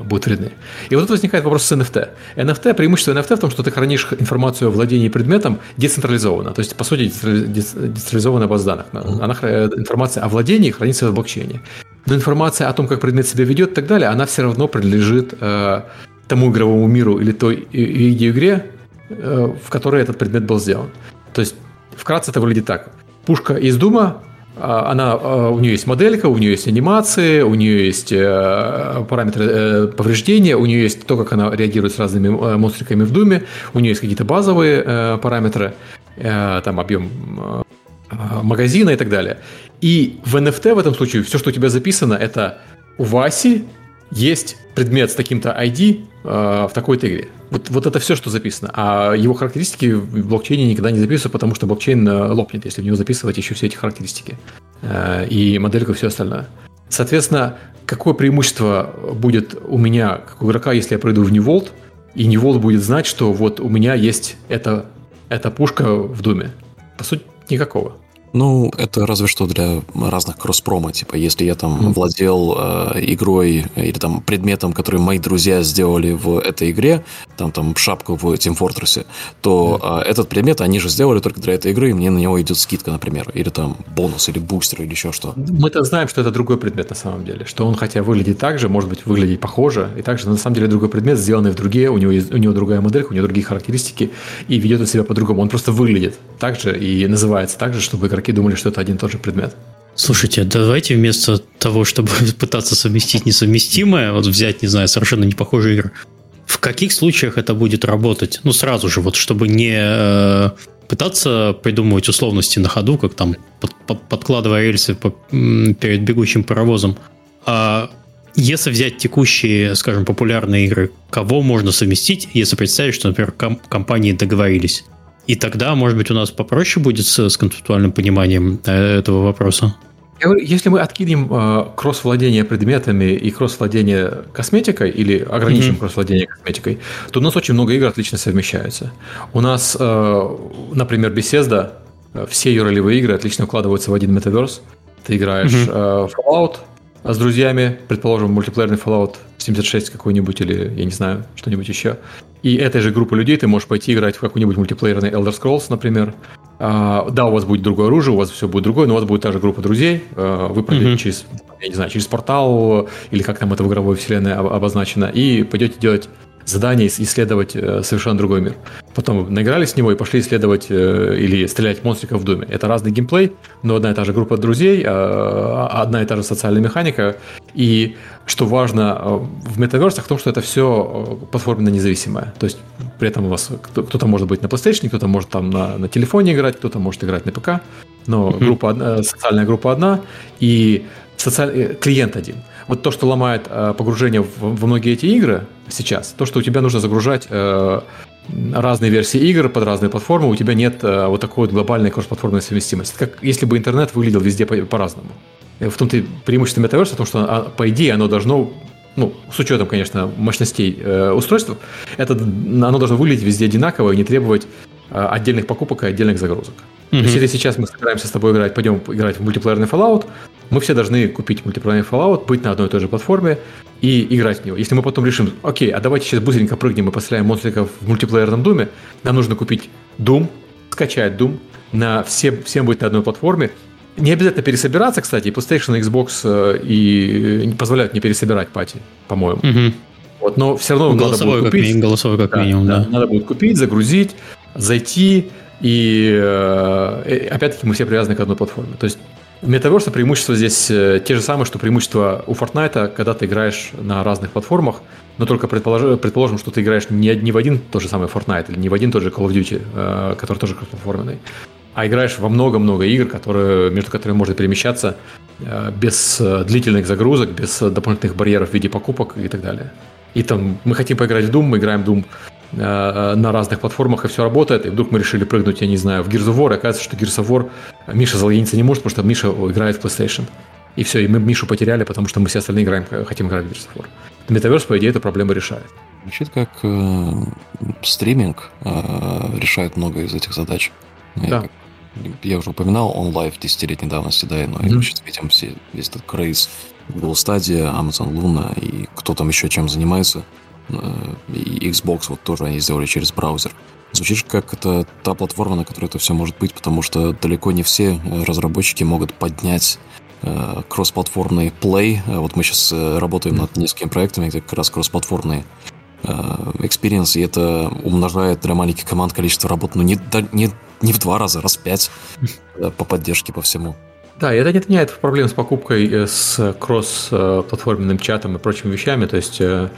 Speaker 3: будут вредны. И вот тут возникает вопрос с NFT. NFT, преимущество NFT в том, что ты хранишь информацию о владении предметом децентрализованно. То есть, по сути, децентрализованная база данных. Она, информация о владении хранится в блокчейне. Но информация о том, как предмет себя ведет и так далее, она все равно принадлежит э, тому игровому миру или той видеоигре, э, в которой этот предмет был сделан. То есть, вкратце это выглядит так. Пушка из Дума она, а, у нее есть моделька, у нее есть анимации, у нее есть э, параметры э, повреждения, у нее есть то, как она реагирует с разными э, монстриками в Думе, у нее есть какие-то базовые параметры, там объем магазина и так далее. И в NFT в этом случае все, что у тебя записано, это у Васи есть предмет с таким-то ID в такой-то игре. Вот, вот это все, что записано. А его характеристики в блокчейне никогда не записываются, потому что блокчейн э, лопнет, если в него записывать еще все эти характеристики. Э, и модельку и все остальное. Соответственно, какое преимущество будет у меня, как у игрока, если я пройду в World, и World будет знать, что вот у меня есть эта, эта пушка в Думе? По сути, никакого.
Speaker 2: Ну, это разве что для разных кросс-промо. Типа, если я там mm. владел э, игрой или там предметом, который мои друзья сделали в этой игре, там, там шапку в Team Fortress, то mm. э, этот предмет они же сделали только для этой игры, и мне на него идет скидка, например. Или там бонус, или бустер, или еще что.
Speaker 3: Мы-то знаем, что это другой предмет на самом деле. Что он, хотя выглядит так же, может быть, выглядит похоже, и также на самом деле другой предмет, сделанный в другие, у него, у него другая моделька, у него другие характеристики, и ведет себя по-другому. Он просто выглядит так же и называется так же, чтобы игра игроки думали, что это один и тот же предмет.
Speaker 1: Слушайте, давайте вместо того, чтобы пытаться совместить несовместимое, вот взять, не знаю, совершенно не похожие игры, в каких случаях это будет работать? Ну, сразу же, вот чтобы не э, пытаться придумывать условности на ходу, как там под, под, подкладывая рельсы по, перед бегущим паровозом. А если взять текущие, скажем, популярные игры, кого можно совместить, если представить, что, например, ком- компании договорились? И тогда, может быть, у нас попроще будет с, с концептуальным пониманием э, этого вопроса.
Speaker 3: Если мы откинем э, кросс-владение предметами и кросс-владение косметикой или ограничим mm-hmm. кросс-владение косметикой, то у нас очень много игр отлично совмещаются. У нас, э, например, Bethesda, э, все ее ролевые игры отлично вкладываются в один метаверс. Ты играешь mm-hmm. э, Fallout с друзьями, предположим, мультиплеерный Fallout 76 какой-нибудь или, я не знаю, что-нибудь еще и этой же группы людей ты можешь пойти играть в какой-нибудь мультиплеерный Elder Scrolls, например. А, да, у вас будет другое оружие, у вас все будет другое, но у вас будет та же группа друзей. А, вы пройдете mm-hmm. через, я не знаю, через портал или как там это в игровой вселенной обозначено, и пойдете делать задание исследовать э, совершенно другой мир. Потом наигрались с него и пошли исследовать э, или стрелять монстриков в доме. Это разный геймплей, но одна и та же группа друзей, а, одна и та же социальная механика. И что важно э, в метаверсах, в том, что это все платформенно независимое. То есть при этом у вас кто-то может быть на PlayStation, кто-то может там на, на телефоне играть, кто-то может играть на ПК, но группа, социальная группа одна, и социаль... клиент один. Вот то, что ломает э, погружение в, во многие эти игры сейчас, то, что у тебя нужно загружать э, разные версии игр под разные платформы, у тебя нет э, вот такой вот глобальной кросс-платформенной совместимости. Как если бы интернет выглядел везде по- по-разному. В том-то и преимущество метаверса, том, что, а, по идее, оно должно ну, с учетом, конечно, мощностей э, устройств, это, оно должно выглядеть везде одинаково и не требовать э, отдельных покупок и отдельных загрузок. Mm-hmm. То есть, если сейчас мы собираемся с тобой играть, пойдем играть в мультиплеерный Fallout, мы все должны купить мультиплеерный Fallout, быть на одной и той же платформе и играть в него. Если мы потом решим, окей, а давайте сейчас быстренько прыгнем и постреляем монстриков в мультиплеерном Думе, нам нужно купить Doom, скачать Doom, на все, всем будет на одной платформе. Не обязательно пересобираться, кстати, и PlayStation Xbox э, и не позволяют не пересобирать пати, по-моему. Угу. Вот, но все равно голосовой надо будет купить.
Speaker 1: Как, голосовой как да, минимум, да.
Speaker 3: да. Надо будет купить, загрузить, зайти, и э, опять-таки мы все привязаны к одной платформе. То есть Метаверса преимущества здесь э, те же самые, что преимущества у Fortnite, когда ты играешь на разных платформах, но только предположим, предположим что ты играешь не, не в один тот же самый Fortnite или не в один тот же Call of Duty, э, который тоже кроссплатформенный, а играешь во много-много игр, которые, между которыми можно перемещаться без длительных загрузок, без дополнительных барьеров в виде покупок и так далее. И там мы хотим поиграть в Doom, мы играем в Doom на разных платформах, и все работает, и вдруг мы решили прыгнуть, я не знаю, в Gears of War, и оказывается, что Gears of War Миша залогиниться не может, потому что Миша играет в PlayStation. И все, и мы Мишу потеряли, потому что мы все остальные играем, хотим играть в Gears of War. Metaverse, по идее, эту проблему решает.
Speaker 2: Звучит как э, стриминг э, решает много из этих задач. Да. Я, я уже упоминал OnLive десятилетней давности, да, но mm-hmm. сейчас видим все, весь этот крейс Google Stadia, Amazon Luna и кто там еще чем занимается – Э, и Xbox вот тоже они сделали через браузер. Звучит как это та платформа, на которой это все может быть, потому что далеко не все э, разработчики могут поднять э, кроссплатформный Play. Вот мы сейчас работаем над несколькими проектами, где как раз кроссплатформные experience, и это умножает для маленьких команд количество работ, ну, не, не, не в два раза, раз в пять по поддержке по всему.
Speaker 3: Да, это не отменяет проблем с покупкой э, с кросс-платформенным чатом и прочими вещами. То есть э,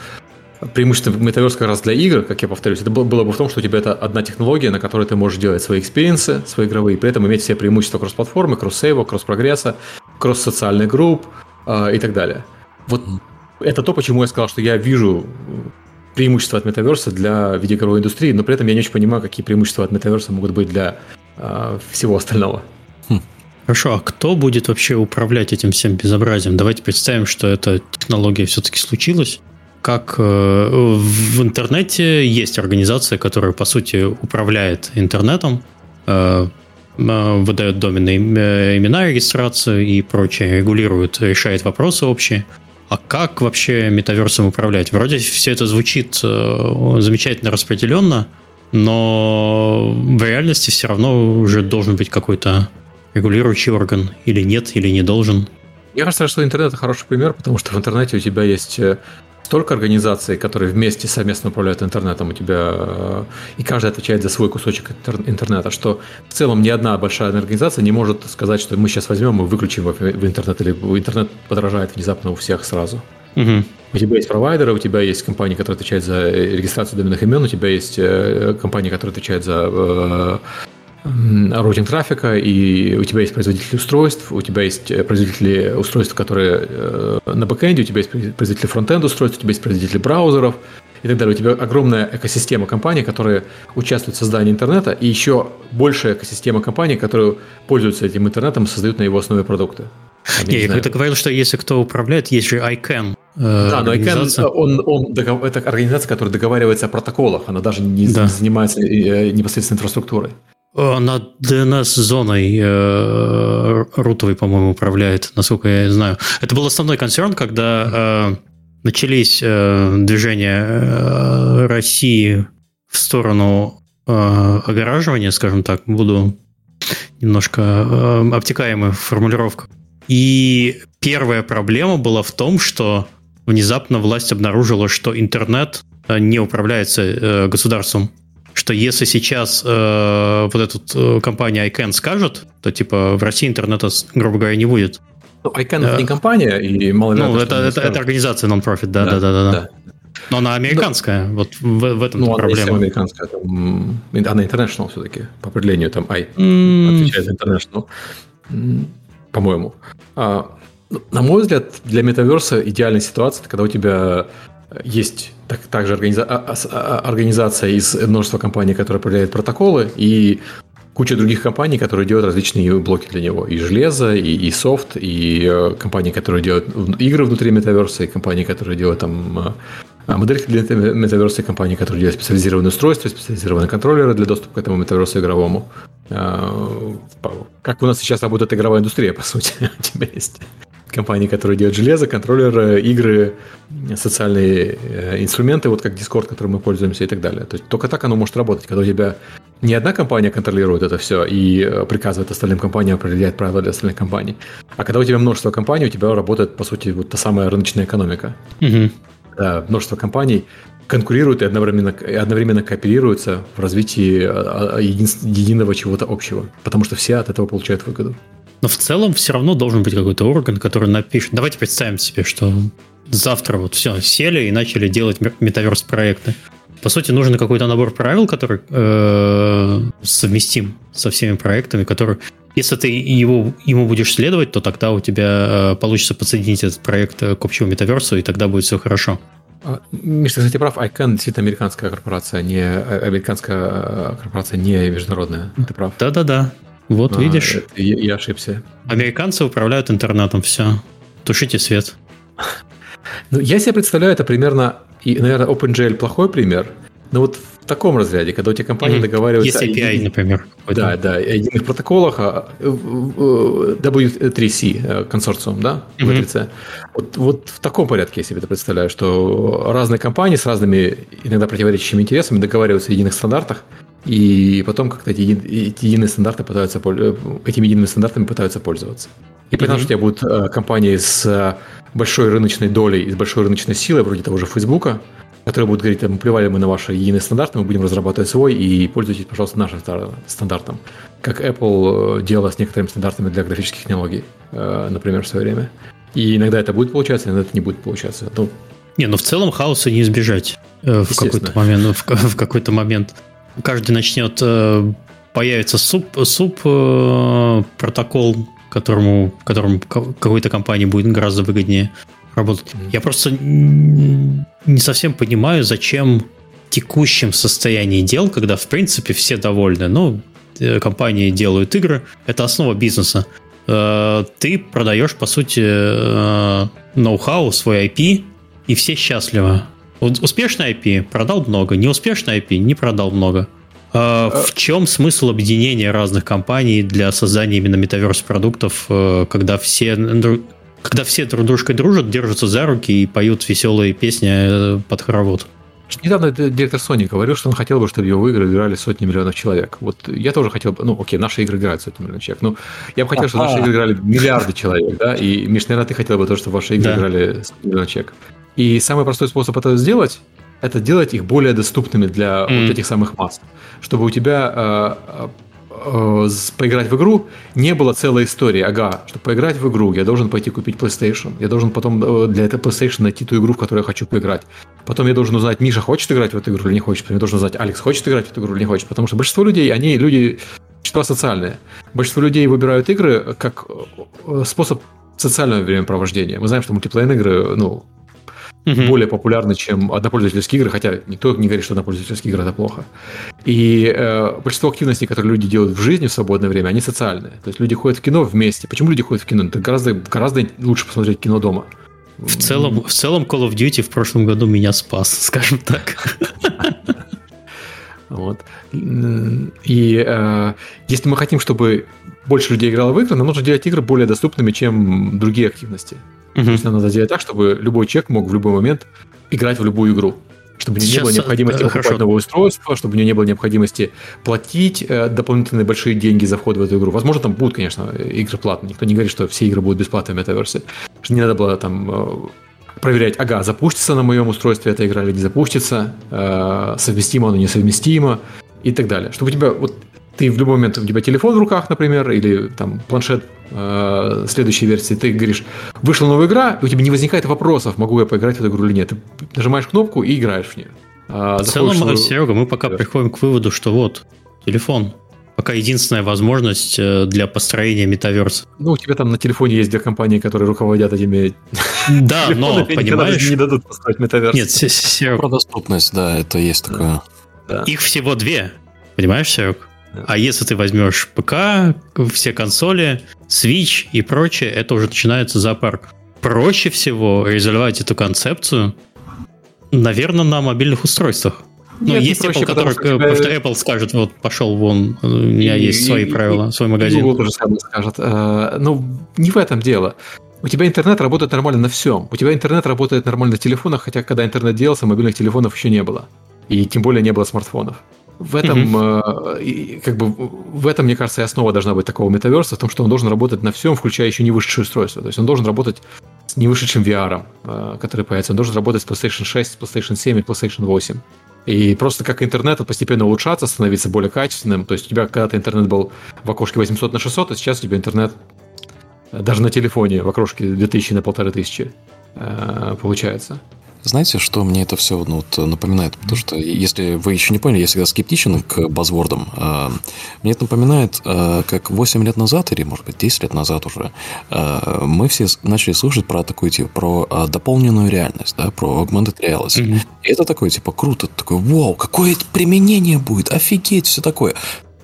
Speaker 3: преимущество Metaverse как раз для игр, как я повторюсь, это было бы в том, что у тебя это одна технология, на которой ты можешь делать свои experience ы, свои игровые, при этом иметь все преимущества кросс-платформы, кросс-сейва, кросс-прогресса, кросс-социальных групп э, и так далее. Вот это то, почему я сказал, что я вижу преимущества от метаверса для видеоигровой индустрии, но при этом я не очень понимаю, какие преимущества от метаверса могут быть для э, всего остального.
Speaker 1: Хм. Хорошо, а кто будет вообще управлять этим всем безобразием? Давайте представим, что эта технология все-таки случилась. Как э, в интернете есть организация, которая, по сути, управляет интернетом, э, э выдает доменные имена, регистрацию и прочее, регулирует, решает вопросы общие. А как вообще метаверсом управлять? Вроде все это звучит замечательно распределенно, но в реальности все равно уже должен быть какой-то регулирующий орган. Или нет, или не должен.
Speaker 3: Мне кажется, что интернет хороший пример, потому что в интернете у тебя есть столько организаций, которые вместе совместно управляют интернетом, у тебя э, и каждый отвечает за свой кусочек интернета, что в целом ни одна большая организация не может сказать, что мы сейчас возьмем и выключим в интернет, или интернет подорожает внезапно у всех сразу. Угу. У тебя есть провайдеры, у тебя есть компания, которая отвечает за регистрацию доменных имен, у тебя есть э, компания, которая отвечает за routing трафика, и у тебя есть производители устройств, у тебя есть э, производители устройств, которые э, на backend е, у тебя есть производители frontend устройств, у тебя есть производители браузеров и так далее. У тебя огромная экосистема компаний, которые участвуют в создании интернета, и еще большая экосистема компаний, которые пользуются этим интернетом, создают на его основе продукты.
Speaker 1: Не, я когда говорил, что если кто управляет, есть же ICANN.
Speaker 3: Э, да, но ICANN, он, он, это организация, которая договаривается о протоколах, она даже не да. занимается э, непосредственно инфраструктурой.
Speaker 1: Э, над DNS-зоной э, рутовой, по-моему, управляет, насколько я знаю. Это был основной концерн, когда э, начались э, движения э, России в сторону э, огораживания, скажем так, буду немножко э, обтекаемой формулировка. И первая проблема была в том, что внезапно власть обнаружила, что интернет э, не управляется э, государством что если сейчас э, вот эта э, компания ICANN скажет, то типа в России интернета, грубо говоря, не будет.
Speaker 3: Ну, ICANN это не компания, и мало
Speaker 1: Ну, это, это, это организация non-profit, да, да, да, да. да. Но она американская, да. вот в, в этом ну, проблема. Ну,
Speaker 3: она американская, там, она international все-таки, по определению, там I mm. отвечает за international, по-моему. А, ну, на мой взгляд, для метаверса идеальная ситуация, это когда у тебя есть так, также организа- а, а, а, организация из множества компаний, которые определяют протоколы, и куча других компаний, которые делают различные блоки для него. И железо, и, и софт, и э, компании, которые делают игры внутри метаверса, и компании, которые делают там э, модельки для метаверса, и компании, которые делают специализированные устройства, специализированные контроллеры для доступа к этому метаверсу игровому. Э, как у нас сейчас работает игровая индустрия, по сути, у тебя есть компании, которые делают железо, контроллеры, игры, социальные э, инструменты, вот как Discord, которым мы пользуемся и так далее. То есть только так оно может работать, когда у тебя не одна компания контролирует это все и э, приказывает остальным компаниям определять правила для остальных компаний, а когда у тебя множество компаний, у тебя работает, по сути, вот та самая рыночная экономика. Угу. Да, множество компаний конкурируют и одновременно, и одновременно кооперируются в развитии един, единого чего-то общего, потому что все от этого получают выгоду.
Speaker 1: Но в целом все равно должен быть какой-то орган, который напишет. Давайте представим себе, что завтра вот все, сели и начали делать метаверс проекты. По сути, нужен какой-то набор правил, который э, совместим со всеми проектами, который, если ты его, ему будешь следовать, то тогда у тебя э, получится подсоединить этот проект э, к общему метаверсу, и тогда будет все хорошо.
Speaker 3: А, Миша, кстати, прав, ICANN действительно американская корпорация, не э, американская корпорация, не международная. Ты прав.
Speaker 1: Да-да-да. Вот, а, видишь?
Speaker 3: Я, я ошибся.
Speaker 1: Американцы управляют интернетом, все. Тушите свет.
Speaker 3: Ну, я себе представляю это примерно, и, наверное, OpenGL плохой пример, но вот в таком разряде, когда у тебя компания mm-hmm. договаривается...
Speaker 1: Есть API, о, например.
Speaker 3: Да, да, о единых протоколах, W3C э, консорциум, да, mm-hmm. Вот, вот в таком порядке я себе это представляю, что разные компании с разными иногда противоречащими интересами договариваются о единых стандартах, и потом как-то эти, эти единые стандарты пытаются, этими едиными стандартами пытаются пользоваться. И потому mm-hmm. что у тебя будут э, компании с большой рыночной долей и с большой рыночной силой, вроде того же Фейсбука, которые будут говорить, мы плевали мы на ваши единые стандарты, мы будем разрабатывать свой, и пользуйтесь, пожалуйста, нашим стандартом. Как Apple э, делала с некоторыми стандартами для графических технологий, э, например, в свое время. И иногда это будет получаться, иногда это не будет получаться. Ну,
Speaker 1: не, ну в целом хаоса не избежать э, в какой-то момент. В, в какой-то момент каждый начнет появится суп, суп протокол, которому, которому какой-то компании будет гораздо выгоднее работать. Я просто не совсем понимаю, зачем в текущем состоянии дел, когда, в принципе, все довольны. Ну, э, компании делают игры, это основа бизнеса. Э, ты продаешь, по сути, э, ноу-хау, свой IP, и все счастливы. Успешный IP продал много, неуспешный IP не продал много. В чем смысл объединения разных компаний для создания именно метаверс продуктов, когда все когда все друг дружкой дружат, держатся за руки и поют веселые песни э, под хоровод.
Speaker 3: Недавно директор Sony говорил, что он хотел бы, чтобы его игры играли сотни миллионов человек. Вот я тоже хотел бы, ну, окей, наши игры играют сотни миллионов человек, но я бы хотел, чтобы наши игры играли миллиарды человек, да, и, Миш, наверное, ты хотел бы то, чтобы ваши игры да. играли сотни миллионов человек. И самый простой способ это сделать, это делать их более доступными для mm. вот этих самых масс. Чтобы у тебя э, э, поиграть в игру, не было целой истории. Ага, чтобы поиграть в игру, я должен пойти купить PlayStation. Я должен потом э, для этого PlayStation найти ту игру, в которую я хочу поиграть. Потом я должен узнать, Миша хочет играть в эту игру или не хочет. Потом я должен узнать, Алекс хочет играть в эту игру или не хочет. Потому что большинство людей, они люди существа социальные. Большинство людей выбирают игры как э, способ социального времяпровождения. Мы знаем, что мультиплеерные игры, ну, угу. более популярны, чем однопользовательские игры, хотя никто не говорит, что однопользовательские игры это плохо. И э, большинство активностей, которые люди делают в жизни в свободное время, они социальные. То есть люди ходят в кино вместе. Почему люди ходят в кино? Это гораздо, гораздо лучше посмотреть кино дома.
Speaker 1: В целом, в целом Call of Duty в прошлом году меня спас, скажем так.
Speaker 3: Вот. И э, если мы хотим, чтобы больше людей играло в игры, нам нужно делать игры более доступными, чем другие активности. Угу. То есть нам надо сделать так, чтобы любой человек мог в любой момент играть в любую игру. Чтобы Сейчас, не было необходимости покупать хорошо. новое устройство, чтобы у него не было необходимости платить э, дополнительные большие деньги за вход в эту игру. Возможно, там будут, конечно, игры платные. Никто не говорит, что все игры будут бесплатными в метаверсе. Что не надо было там э, проверять, ага, запустится на моем устройстве эта игра или не запустится, э, совместимо она, несовместимо и так далее. Чтобы у тебя вот ты в любой момент, у тебя телефон в руках, например, или там планшет э, следующей версии, ты говоришь, вышла новая игра, и у тебя не возникает вопросов, могу я поиграть в эту игру или нет. Ты нажимаешь кнопку и играешь в нее.
Speaker 1: А, в целом, в... Серега, мы пока да. приходим к выводу, что вот, телефон. Пока единственная возможность э, для построения метаверса.
Speaker 3: Ну, у тебя там на телефоне есть две компании, которые руководят этими
Speaker 1: Да, но, понимаешь...
Speaker 3: не дадут построить метаверс.
Speaker 1: Нет, Серега...
Speaker 2: Про доступность, да, это есть такое.
Speaker 1: Их всего две. Понимаешь, Серег? А если ты возьмешь ПК, все консоли, Switch и прочее, это уже начинается зоопарк. Проще всего реализовать эту концепцию, наверное, на мобильных устройствах. Ну, Нет, есть Apple, который, что, тебя... что Apple скажет, вот пошел вон, у меня и, есть свои и, правила, и, свой магазин.
Speaker 3: Google тоже скажет. Э, ну, не в этом дело. У тебя интернет работает нормально на всем. У тебя интернет работает нормально на телефонах, хотя когда интернет делался, мобильных телефонов еще не было. И тем более не было смартфонов. В этом, mm-hmm. как бы, в этом, мне кажется, и основа должна быть такого метаверса, в том, что он должен работать на всем, включая еще не вышедшее устройство. То есть он должен работать с не вышедшим VR, э, который появится. Он должен работать с PlayStation 6, с PlayStation 7 и PlayStation 8. И просто как интернет постепенно улучшаться, становиться более качественным. То есть у тебя когда-то интернет был в окошке 800 на 600, а сейчас у тебя интернет э, даже на телефоне в окошке 2000 на 1500 получается.
Speaker 2: Знаете, что мне это все ну, вот, напоминает? Потому что, если вы еще не поняли, я всегда скептичен к базвордам. Э, мне это напоминает, э, как 8 лет назад, или, может быть, 10 лет назад уже, э, мы все начали слушать про такую, типа, про э, дополненную реальность, да, про augmented reality. Mm-hmm. И это такое, типа, круто, такое, вау, какое применение будет, офигеть, все такое.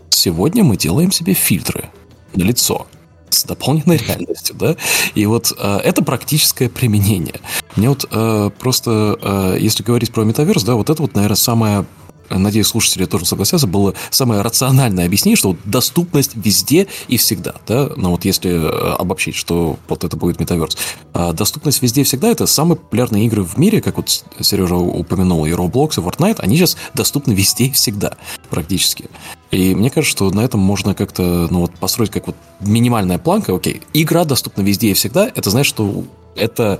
Speaker 2: Сегодня мы делаем себе фильтры на лицо с дополненной реальностью, да, и вот э, это практическое применение. Мне вот э, просто, э, если говорить про метаверс, да, вот это вот, наверное, самое надеюсь, слушатели тоже согласятся, было самое рациональное объяснение, что вот доступность везде и всегда, да, но вот если э, обобщить, что вот это будет метаверс. А доступность везде и всегда это самые популярные игры в мире, как вот Сережа упомянул, и Roblox, и Fortnite, они сейчас доступны везде и всегда практически. И мне кажется, что на этом можно как-то, ну вот, построить как вот минимальная планка, окей, игра доступна везде и всегда, это значит, что это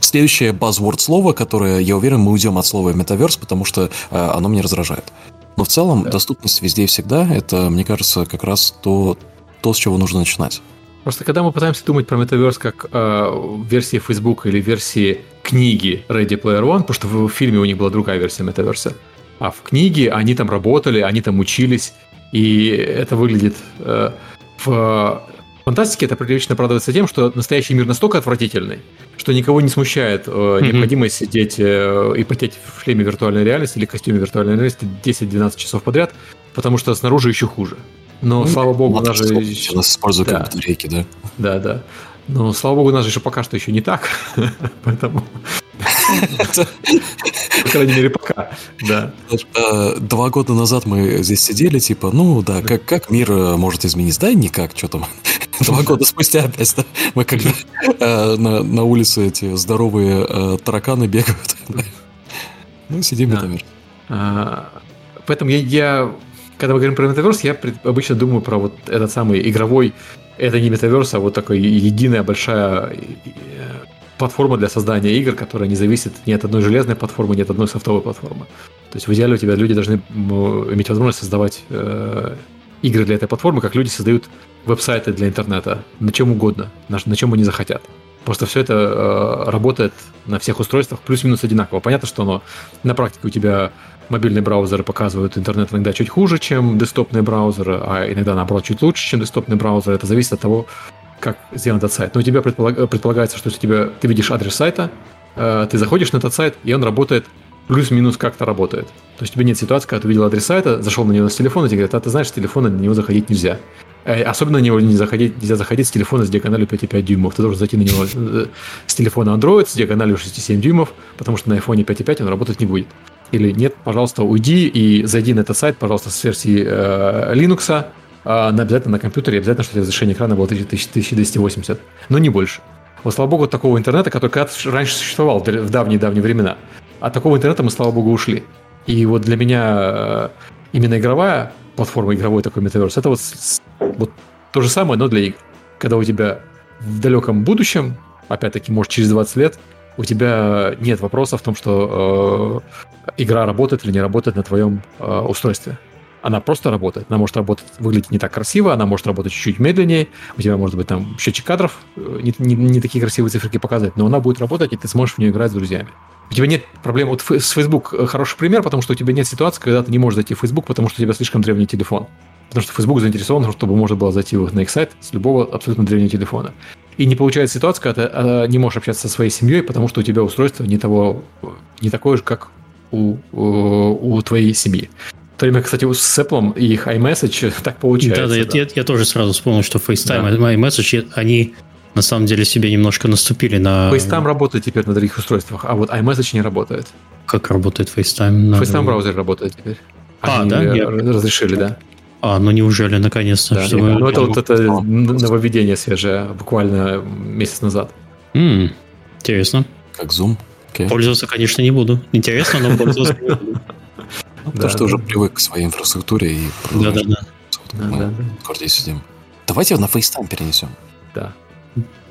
Speaker 2: следующее buzzword слово, которое, я уверен, мы уйдем от слова метаверс, потому что э, оно мне раздражает. Но в целом да. доступность везде и всегда, это, мне кажется, как раз то, то, с чего нужно начинать.
Speaker 3: Просто когда мы пытаемся думать про метаверс как э, версии Facebook или версии книги Ready Player One, потому что в, в фильме у них была другая версия метаверса, а в книге они там работали, они там учились, и это выглядит э, в фантастике это прилично оправдывается тем, что настоящий мир настолько отвратительный, что никого не смущает э, необходимость сидеть э, и потеть в шлеме виртуальной реальности или костюме виртуальной реальности 10-12 часов подряд, потому что снаружи еще хуже. Но, ну, слава богу, даже...
Speaker 2: Нас используют да. как батарейки, да?
Speaker 3: Да, да. Но, слава богу, у нас же еще пока что еще не так, поэтому по крайней мере, пока. Да.
Speaker 2: Э, два года назад мы здесь сидели, типа, ну да, как, как мир э, может измениться? Да, никак, что там. Два года спустя опять, да, мы как э, на, на улице эти здоровые тараканы бегают. Ну, сидим да. например.
Speaker 3: А, поэтому я, я, когда мы говорим про метаверс, я обычно думаю про вот этот самый игровой, это не метаверс, а вот такая единая большая платформа для создания игр, которая не зависит ни от одной железной платформы, ни от одной софтовой платформы. То есть в идеале у тебя люди должны иметь возможность создавать э, игры для этой платформы, как люди создают веб-сайты для интернета, на чем угодно, на, на чем они захотят. Просто все это э, работает на всех устройствах плюс-минус одинаково. Понятно, что оно на практике у тебя мобильные браузеры показывают интернет иногда чуть хуже, чем десктопные браузеры, а иногда, наоборот, чуть лучше, чем десктопные браузеры. Это зависит от того, как сделан этот сайт. Но у тебя предполаг... предполагается, что у тебя, ты видишь адрес сайта, э, ты заходишь на этот сайт, и он работает плюс-минус как-то работает. То есть у тебя нет ситуации, когда ты увидел адрес сайта, зашел на него с телефона, и тебе говорят, а ты знаешь, с телефона на него заходить нельзя. Э, особенно на него не заходить, нельзя заходить с телефона с диагональю 5,5 дюймов. Ты должен зайти на него э, с телефона Android с диагональю 6,7 дюймов, потому что на iPhone 5,5 он работать не будет. Или нет, пожалуйста, уйди и зайди на этот сайт, пожалуйста, с версии э, Linux, а, обязательно на компьютере, обязательно, чтобы разрешение экрана было 1280, но не больше. Вот, слава богу, такого интернета, который когда раньше существовал в давние-давние времена, от такого интернета мы, слава богу, ушли. И вот для меня э, именно игровая платформа, игровой такой метаверс, это вот, вот то же самое, но для игр. Когда у тебя в далеком будущем, опять-таки, может, через 20 лет, у тебя нет вопроса в том, что э, игра работает или не работает на твоем э, устройстве она просто работает. Она может работать, выглядеть не так красиво, она может работать чуть-чуть медленнее, у тебя может быть там счетчик кадров, э, не, не, не такие красивые циферки показывать, но она будет работать, и ты сможешь в нее играть с друзьями. У тебя нет проблем. Вот с Facebook э, хороший пример, потому что у тебя нет ситуации, когда ты не можешь зайти в Facebook, потому что у тебя слишком древний телефон. Потому что Facebook заинтересован, чтобы можно было зайти на их сайт с любого абсолютно древнего телефона. И не получается ситуация, когда ты а, не можешь общаться со своей семьей, потому что у тебя устройство не, того, не такое же, как у, у, у твоей семьи. То время, кстати, с Apple и их iMessage так получается.
Speaker 1: Да, да, да. Я, я, я тоже сразу вспомнил, что FaceTime да. и iMessage, они на самом деле себе немножко наступили на...
Speaker 3: FaceTime работает теперь на других устройствах, а вот iMessage не работает.
Speaker 1: Как работает FaceTime?
Speaker 3: На... FaceTime браузер работает теперь.
Speaker 1: А, они да? Я...
Speaker 3: Разрешили, да.
Speaker 1: А, ну неужели, наконец-то?
Speaker 3: Да, чтобы... Ну, это вот это нововведение свежее, буквально месяц назад.
Speaker 1: М-м, интересно.
Speaker 2: Как Zoom?
Speaker 1: Okay. Пользоваться, конечно, не буду. Интересно, но пользоваться не буду.
Speaker 2: Ну, потому да, что да. уже привык к своей инфраструктуре и
Speaker 1: да, да, да.
Speaker 2: мы да, да. здесь сидим. Давайте на FaceTime перенесем.
Speaker 3: Да.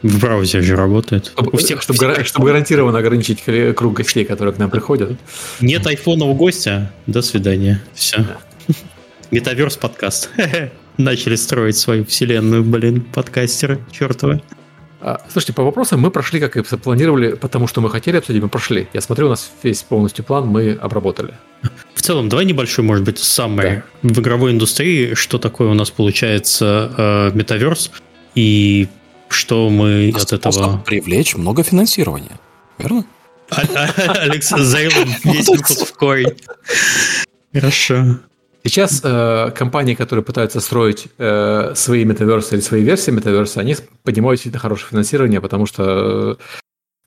Speaker 1: В браузере же работает.
Speaker 3: Чтобы, у всех, чтобы, всех, чтобы гарантированно ограничить круг гостей, которые к нам приходят.
Speaker 1: Нет айфона у гостя. До свидания. Все. Да. Метаверс подкаст. Начали строить свою вселенную, блин, подкастеры чертовы.
Speaker 3: А, слушайте, по вопросам мы прошли, как и запланировали, потому что мы хотели обсудить, мы прошли. Я смотрю, у нас весь полностью план мы обработали.
Speaker 1: В целом, давай небольшой, может быть, самый да. в игровой индустрии, что такое у нас получается э, метаверс и что мы от этого...
Speaker 2: привлечь много финансирования, верно?
Speaker 1: А, а, Алекс заявил весь выпуск в корень. Хорошо.
Speaker 3: Сейчас э, компании, которые пытаются строить э, свои метаверсы или свои версии метаверса, они поднимают действительно хорошее финансирование, потому что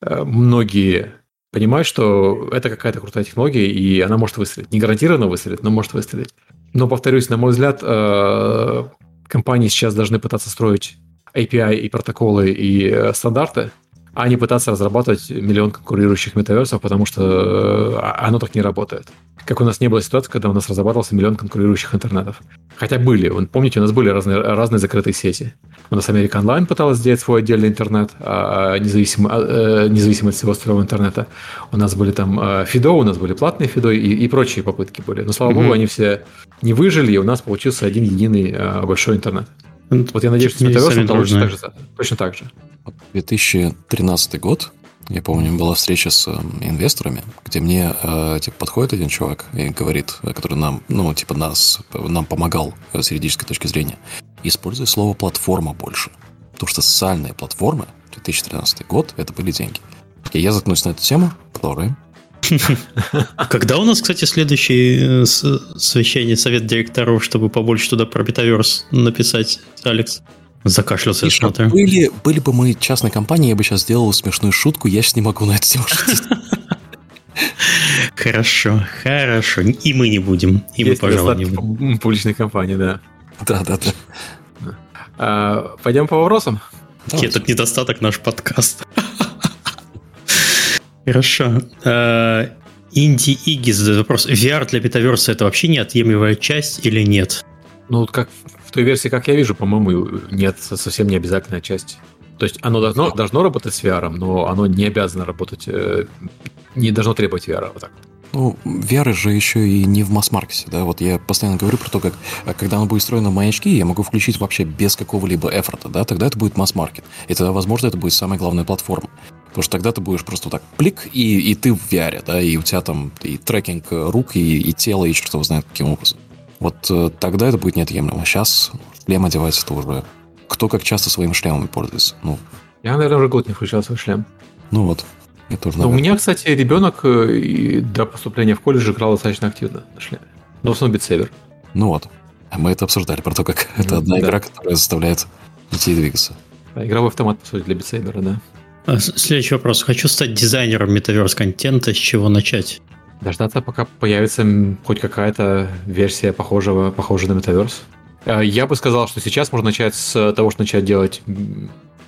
Speaker 3: э, многие понимают, что это какая-то крутая технология, и она может выстрелить. Не гарантированно выстрелить, но может выстрелить. Но, повторюсь, на мой взгляд, э, компании сейчас должны пытаться строить API и протоколы и э, стандарты, а не пытаться разрабатывать миллион конкурирующих метаверсов, потому что э, оно так не работает. Как у нас не было ситуации, когда у нас разрабатывался миллион конкурирующих интернетов. Хотя были, вы помните, у нас были разные, разные закрытые сети. У нас Америка Онлайн пыталась сделать свой отдельный интернет, а, независимо, а, независимо от всего остального интернета. У нас были там Фидо, у нас были платные Фидо и, и прочие попытки были. Но, слава mm-hmm. богу, они все не выжили, и у нас получился один единый большой интернет. Вот я надеюсь, что с Metaverse получится так же, точно так же.
Speaker 2: 2013 год, я помню, была встреча с э, инвесторами, где мне э, типа, подходит один чувак и говорит, который нам, ну, типа, нас, нам помогал с юридической точки зрения, используя слово «платформа» больше. Потому что социальные платформы, 2013 год, это были деньги. И я заткнусь на эту тему, продолжаем.
Speaker 1: Когда у нас, кстати, следующий э, совещание совет директоров, чтобы побольше туда про метаверс написать, Алекс? Закашлялся,
Speaker 2: я смотрю. Были, были бы мы частной компанией, я бы сейчас сделал смешную шутку, я сейчас не могу на это тему шутить.
Speaker 1: Хорошо, хорошо. И мы не будем. И мы, пожалуй, не
Speaker 3: будем. Публичной компании, да.
Speaker 2: Да, да, да.
Speaker 3: А, пойдем по вопросам?
Speaker 1: Этот недостаток наш подкаст. Хорошо. А, Инди Иги задает вопрос. VR для метаверса это вообще неотъемлемая часть или нет?
Speaker 3: Ну, как в той версии, как я вижу, по-моему, нет, совсем не обязательная часть. То есть оно должно, должно работать с VR, но оно не обязано работать, э, не должно требовать VR. Вот так.
Speaker 2: Ну, VR же еще и не в масс-маркете, да, вот я постоянно говорю про то, как, а когда оно будет встроено в мои очки, я могу включить вообще без какого-либо эфорта, да, тогда это будет масс-маркет, и тогда, возможно, это будет самая главная платформа, потому что тогда ты будешь просто так плик, и, и ты в VR, да, и у тебя там и трекинг рук, и, и тела, и чертов знает каким образом. Вот э, тогда это будет неотъемлемо. Сейчас шлем одевать это уже... Кто как часто своими шлемами пользуется? Ну,
Speaker 3: я, наверное, уже год не включал свой шлем.
Speaker 2: Ну вот. Я тоже,
Speaker 3: Но у меня, кстати, ребенок э, до поступления в колледж играл достаточно активно на шлеме. Но в основном битсейвер.
Speaker 2: Ну вот. Мы это обсуждали, про то, как mm, это одна да. игра, которая заставляет детей двигаться.
Speaker 3: Да, игровой автомат, по сути, для битсейбера, да.
Speaker 1: А, следующий вопрос. Хочу стать дизайнером метаверс контента. С чего начать?
Speaker 3: Дождаться, пока появится хоть какая-то версия похожего, похожая на Metaverse. А, я бы сказал, что сейчас можно начать с того, что начать делать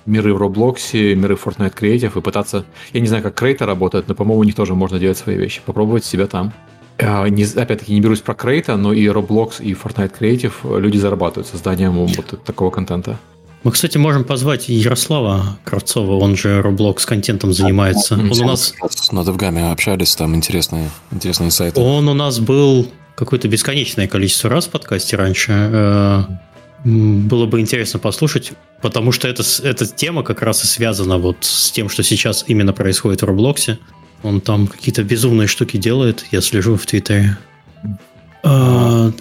Speaker 3: миры в Roblox, миры в Fortnite Creative и пытаться... Я не знаю, как Крейта работает, но, по-моему, у них тоже можно делать свои вещи. Попробовать себя там. А, не, опять-таки, не берусь про Крейта, но и Roblox, и Fortnite Creative люди зарабатывают созданием вот такого контента.
Speaker 1: Мы, кстати, можем позвать Ярослава Кравцова, он же Roblox контентом занимается. Он у нас...
Speaker 2: С Надевгами общались, там интересные, интересные сайты.
Speaker 1: Он у нас был какое-то бесконечное количество раз в подкасте раньше. Э, было бы интересно послушать, потому что это, эта тема как раз и связана вот с тем, что сейчас именно происходит в Роблоксе. Он там какие-то безумные штуки делает, я слежу в Твиттере. А,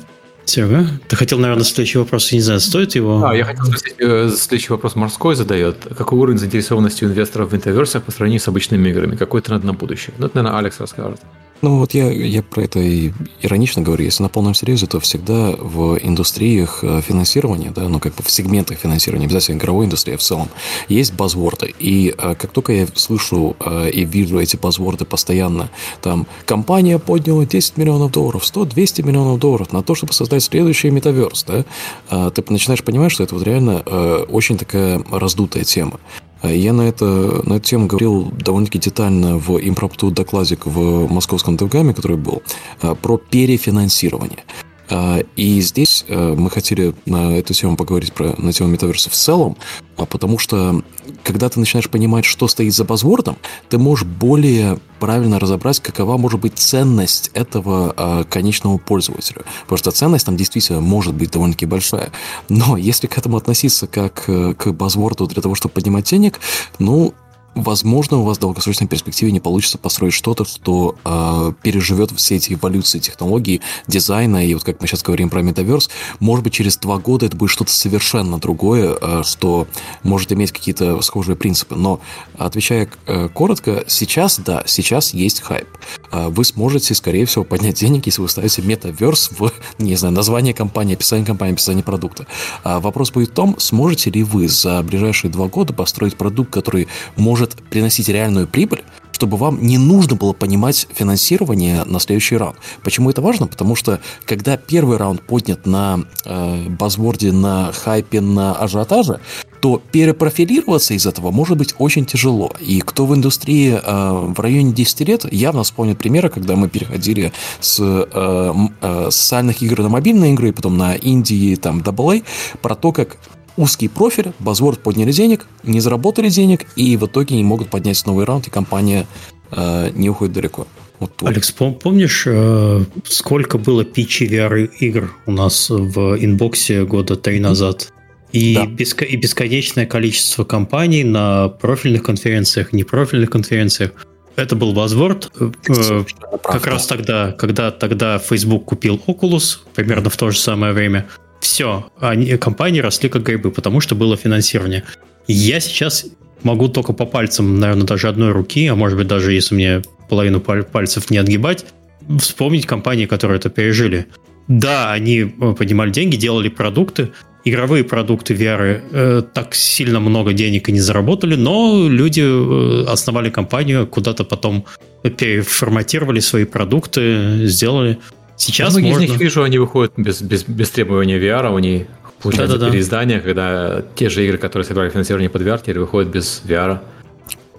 Speaker 1: Серега, ты хотел, наверное, следующий вопрос, я не знаю, стоит его?
Speaker 3: А, я хотел спросить, э, следующий вопрос морской задает. Какой уровень заинтересованности у инвесторов в интерверсах по сравнению с обычными играми? Какой тренд на будущее? Ну, это, наверное, Алекс расскажет.
Speaker 2: Ну вот я, я про это и иронично говорю. Если на полном серьезе, то всегда в индустриях э, финансирования, да, ну как бы в сегментах финансирования, обязательно игровой индустрии в целом, есть базворды. И э, как только я слышу э, и вижу эти базворды постоянно, там компания подняла 10 миллионов долларов, 100, 200 миллионов долларов на то, чтобы создать следующий метаверс, да, ты начинаешь понимать, что это вот реально очень такая раздутая тема. Я на, это, на эту тему говорил довольно-таки детально в импромпту докладик в московском ДВГАМе, который был, а, про перефинансирование. А, и здесь э, мы хотели на эту тему поговорить про, на тему метаверса в целом, а потому что когда ты начинаешь понимать, что стоит за базвордом, ты можешь более правильно разобрать, какова может быть ценность этого а, конечного пользователя. Потому что ценность там действительно может быть довольно-таки большая. Но если к этому относиться как э, к базворду для того, чтобы поднимать денег, ну, Возможно, у вас в долгосрочной перспективе не получится построить что-то, что э, переживет все эти эволюции технологий, дизайна, и вот как мы сейчас говорим про метаверс, может быть, через два года это будет что-то совершенно другое, э, что может иметь какие-то схожие принципы. Но, отвечая э, коротко, сейчас, да, сейчас есть хайп. Э, вы сможете, скорее всего, поднять денег, если вы ставите метаверс в, не знаю, название компании, описание компании, описание продукта. А вопрос будет в том, сможете ли вы за ближайшие два года построить продукт, который может может приносить реальную прибыль, чтобы вам не нужно было понимать финансирование на следующий раунд. Почему это важно? Потому что когда первый раунд поднят на э, базворде, на хайпе, на ажиотаже, то перепрофилироваться из этого может быть очень тяжело. И кто в индустрии э, в районе 10 лет, явно вспомнит примеры, когда мы переходили с э, э, социальных игр на мобильные игры, потом на Индии, там, AA, про то, как узкий профиль, Buzzword подняли денег, не заработали денег, и в итоге не могут поднять новый раунд, и компания э, не уходит далеко.
Speaker 1: Вот тут. Алекс, помнишь, э, сколько было пичи VR-игр у нас в инбоксе года три назад? И, да. беско- и бесконечное количество компаний на профильных конференциях, непрофильных конференциях. Это был Buzzword. Э, как раз тогда, когда тогда Facebook купил Oculus, примерно в то же самое время. Все, они, компании росли как грибы, потому что было финансирование. Я сейчас могу только по пальцам, наверное, даже одной руки, а может быть даже если мне половину пальцев не отгибать, вспомнить компании, которые это пережили. Да, они э, поднимали деньги, делали продукты, игровые продукты VR э, так сильно много денег и не заработали, но люди э, основали компанию, куда-то потом переформатировали свои продукты, сделали. Сейчас
Speaker 3: Многие можно... из них, вижу, они выходят без, без, без требования VR, они получают да, переиздания, когда те же игры, которые собирали финансирование под VR, теперь выходят без VR.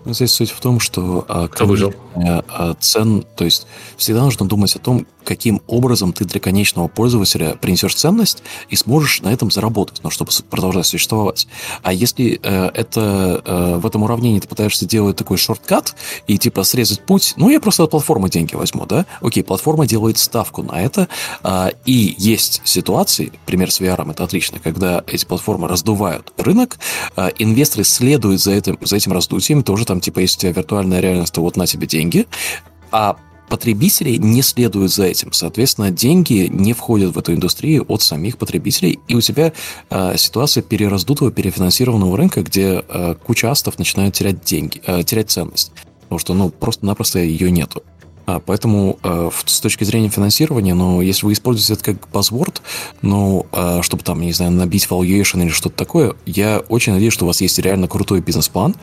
Speaker 2: Здесь суть в том, что а, Кто выжил? А, цен, то есть всегда нужно думать о том, каким образом ты для конечного пользователя принесешь ценность и сможешь на этом заработать, но чтобы продолжать существовать. А если э, это э, в этом уравнении ты пытаешься делать такой шорткат и типа срезать путь, ну я просто от платформы деньги возьму, да? Окей, платформа делает ставку на это, э, и есть ситуации, пример с VR это отлично, когда эти платформы раздувают рынок, э, инвесторы следуют за этим, за этим раздутием, тоже там типа есть виртуальная реальность, то вот на тебе деньги, а потребители не следуют за этим. Соответственно, деньги не входят в эту индустрию от самих потребителей, и у тебя э, ситуация перераздутого, перефинансированного рынка, где э, куча астов начинают терять деньги, э, терять ценность, потому что ну просто-напросто ее нету. А, поэтому э, с точки зрения финансирования, ну, если вы используете это как buzzword, ну, э, чтобы там, не знаю, набить valuation или что-то такое, я очень надеюсь, что у вас есть реально крутой бизнес-план,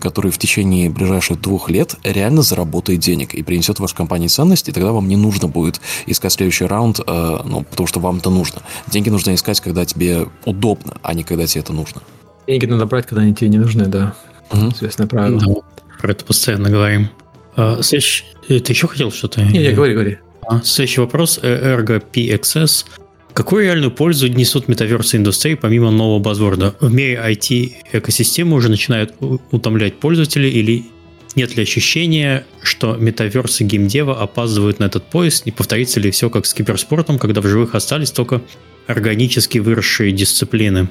Speaker 2: который в течение ближайших двух лет реально заработает денег и принесет вашей компании ценность, и тогда вам не нужно будет искать следующий раунд, а, ну, потому что вам это нужно. Деньги нужно искать, когда тебе удобно, а не когда тебе это нужно.
Speaker 3: Деньги надо брать, когда они тебе не нужны, да. Угу. Известное правило. Да,
Speaker 1: про это постоянно говорим. А, следующий... Ты еще хотел что-то?
Speaker 3: Не, не, говори, говори.
Speaker 1: А, следующий вопрос. Ergo PXS. Какую реальную пользу несут метаверсы индустрии помимо нового базворда? В мире IT-экосистемы уже начинают утомлять пользователей или нет ли ощущения, что метаверсы геймдева опаздывают на этот поезд? Не повторится ли все как с киберспортом, когда в живых остались только органически выросшие дисциплины?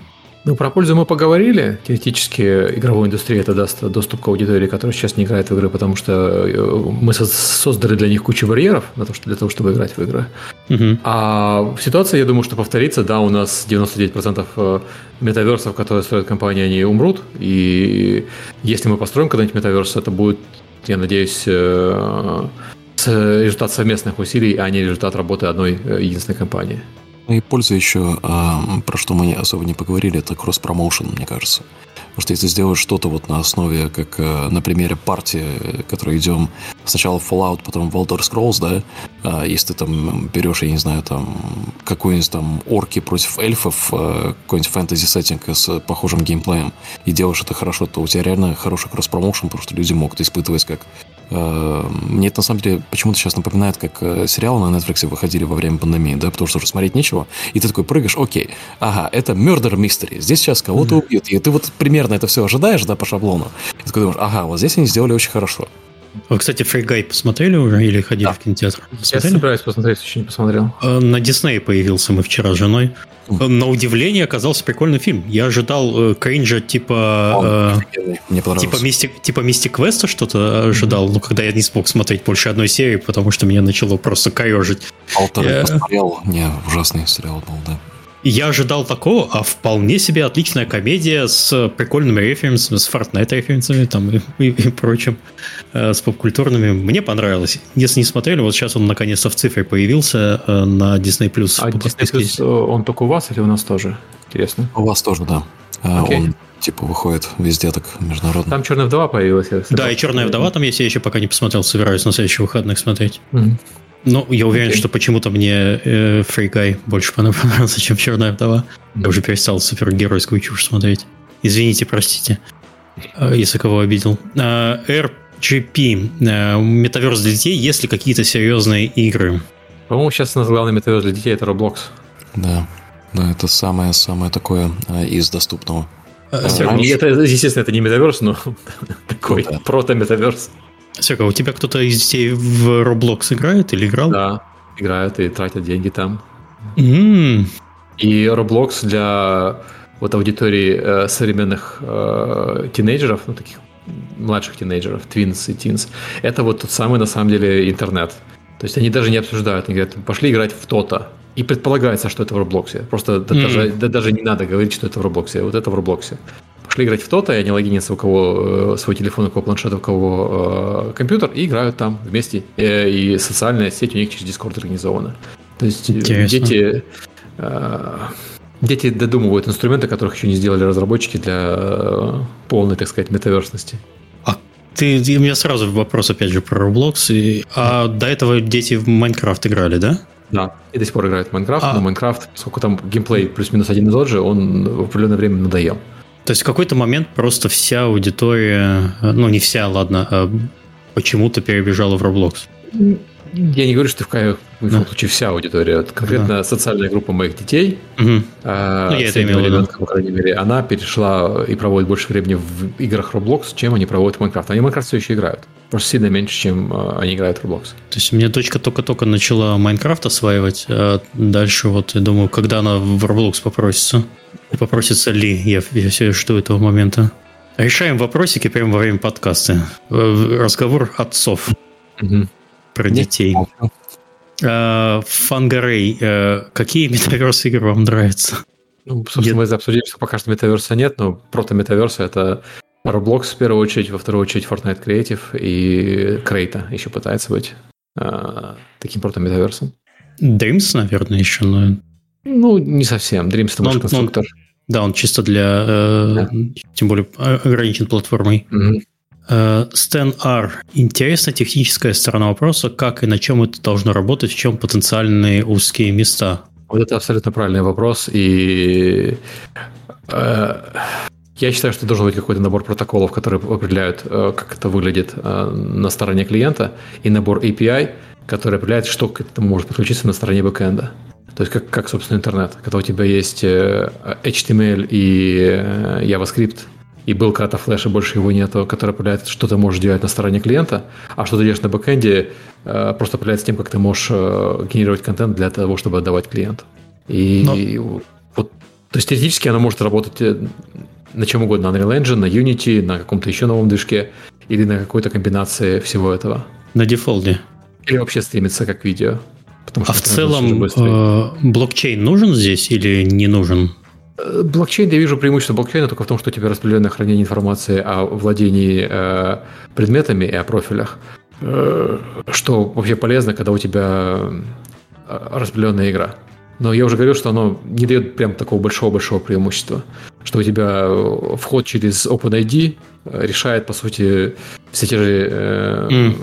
Speaker 3: Ну, про пользу мы поговорили. Теоретически игровой индустрии это даст доступ к аудитории, которая сейчас не играет в игры, потому что э, мы создали для них кучу барьеров для того, для того чтобы играть в игры. Угу. А ситуация, я думаю, что повторится. Да, у нас 99% э, метаверсов, которые строят компании, они умрут. И если мы построим когда-нибудь метаверс, это будет, я надеюсь, э, результат совместных усилий, а не результат работы одной единственной компании.
Speaker 2: Ну и польза еще, а, про что мы особо не поговорили, это кросс-промоушен, мне кажется. Потому что если сделать что-то вот на основе, как э, на примере партии, которой идем сначала Fallout, потом в Elder Scrolls, да, а если ты там берешь, я не знаю, там какой-нибудь там орки против эльфов, э, какой-нибудь фэнтези-сеттинг с похожим геймплеем, и делаешь это хорошо, то у тебя реально хороший кросс-промоушен, потому что люди могут испытывать как мне это на самом деле почему-то сейчас напоминает, как э, сериалы на Netflix выходили во время пандемии, да, потому что уже смотреть нечего, и ты такой прыгаешь, окей, ага, это Murder Mystery, здесь сейчас кого-то mm-hmm. убьют, и ты вот примерно это все ожидаешь, да, по шаблону, и ты такой думаешь, ага, вот здесь они сделали очень хорошо.
Speaker 1: Вы, кстати, Фригай посмотрели уже или ходили да. в кинотеатр?
Speaker 3: Посмотрели? Я собираюсь посмотреть, еще не посмотрел.
Speaker 1: Э, на Дисней появился мы вчера с женой. На удивление оказался прикольный фильм. Я ожидал э, кринжа типа... э, Мне Типа Мистик, типа Мистик Квеста что-то ожидал, но когда я не смог смотреть больше одной серии, потому что меня начало просто корежить.
Speaker 2: Полторы я... посмотрел. Не, ужасный сериал был, да.
Speaker 1: Я ожидал такого, а вполне себе отличная комедия с прикольными референсами, с Fortnite референсами там и, и, и прочим, э, с попкультурными. Мне понравилось. Если не смотрели, вот сейчас он наконец-то в цифре появился э, на Disney+.
Speaker 3: А Disney Plus, э, он только у вас или у нас тоже? Интересно.
Speaker 2: У вас тоже, да. Okay. Он типа выходит везде так международно.
Speaker 3: Там Черная вдова появилась.
Speaker 1: Да, и Черная вдова там есть, я еще пока не посмотрел, собираюсь на следующих выходных смотреть. Mm-hmm. Ну, я уверен, okay. что почему-то мне э, Free Guy больше понравился, чем Черная вдова. Я уже перестал супергеройскую чушь смотреть. Извините, простите, если кого обидел. RGP. Метаверс для детей. Есть ли какие-то серьезные игры?
Speaker 3: По-моему, сейчас у нас главный метаверс для детей это Roblox.
Speaker 2: Да. Да, это самое-самое такое из доступного.
Speaker 3: Раньше... Это, естественно, это не метаверс, но такой ну, да. прото-метаверс.
Speaker 1: Серега, у тебя кто-то из детей в Roblox играет или играл?
Speaker 3: Да, играют и тратят деньги там. Mm. И Roblox для вот аудитории э, современных э, тинейджеров, ну таких младших тинейджеров, твинс и тинс, это вот тот самый на самом деле интернет. То есть они даже не обсуждают, они говорят, пошли играть в то-то. И предполагается, что это в Роблоксе. Просто mm-hmm. даже, да, даже не надо говорить, что это в Роблоксе. Вот это в Роблоксе. Пошли играть в то-то, и они логинятся у кого э, свой телефон, у кого планшет, у кого э, компьютер, и играют там вместе. И, э, и социальная сеть у них через Discord организована. То есть Интересно. дети... Э, дети додумывают инструменты, которых еще не сделали разработчики для э, полной, так сказать, метаверсности.
Speaker 1: А ты, у меня сразу вопрос, опять же, про Roblox. И, а до этого дети в Майнкрафт играли, да?
Speaker 3: Да, и до сих пор играют в Майнкрафт, а. но Майнкрафт, поскольку там геймплей плюс-минус один и тот же, он в определенное время надоел.
Speaker 1: То есть в какой-то момент просто вся аудитория, ну не вся, ладно, а почему-то перебежала в Roblox.
Speaker 3: Я не говорю, что в, в да. случае вся аудитория. Конкретно да. социальная группа моих детей, угу. а, ну, я это имел ребенка, по крайней мере, она перешла и проводит больше времени в играх Roblox, чем они проводят в Minecraft. Они в Minecraft все еще играют. Просто сильно меньше, чем а, они играют в Roblox.
Speaker 1: То есть у меня дочка только-только начала Майнкрафт осваивать, а дальше вот я думаю, когда она в Roblox попросится. Попросится ли, я, я все жду этого момента. Решаем вопросики прямо во время подкаста. Э, разговор отцов. Угу про детей. А, Фангарей, э, какие метаверс игры вам нравятся?
Speaker 3: Ну, собственно, мы обсудили, что пока что метаверса нет, но прото-метаверсы это Roblox в первую очередь, во вторую очередь Fortnite Creative и Крейта еще пытается быть э, таким прото-метаверсом.
Speaker 1: Dreams, наверное, еще, но...
Speaker 3: Ну, не совсем. Dreams это больше конструктор. Он,
Speaker 1: да, он чисто для... Э, да. Тем более ограничен платформой. Угу. Стэн Ар. Интересна техническая сторона вопроса, как и на чем это должно работать, в чем потенциальные узкие места.
Speaker 3: Вот это абсолютно правильный вопрос, и э, я считаю, что должен быть какой-то набор протоколов, которые определяют, э, как это выглядит э, на стороне клиента, и набор API, который определяет, что к этому может подключиться на стороне бэкэнда. То есть как, как собственно, интернет. Когда у тебя есть э, HTML и э, JavaScript и был когда-то флеш, и больше его нету, который определяет, что ты можешь делать на стороне клиента, а что ты делаешь на бэкэнде, э, просто определяется тем, как ты можешь э, генерировать контент для того, чтобы отдавать клиенту. И Но... вот, то есть теоретически оно может работать э, на чем угодно, на Unreal Engine, на Unity, на каком-то еще новом движке или на какой-то комбинации всего этого.
Speaker 1: На дефолте.
Speaker 3: Или вообще стримится как видео.
Speaker 1: а в целом э, блокчейн нужен здесь или не нужен?
Speaker 3: Э, блокчейн, я вижу преимущество блокчейна только в том, что у тебя распределенное хранение информации о владении э, предметами и о профилях. Э, что вообще полезно, когда у тебя э, распределенная игра. Но я уже говорил, что оно не дает прям такого большого-большого преимущества. Что у тебя э, вход через OpenID решает, по сути, все те же... Э, mm.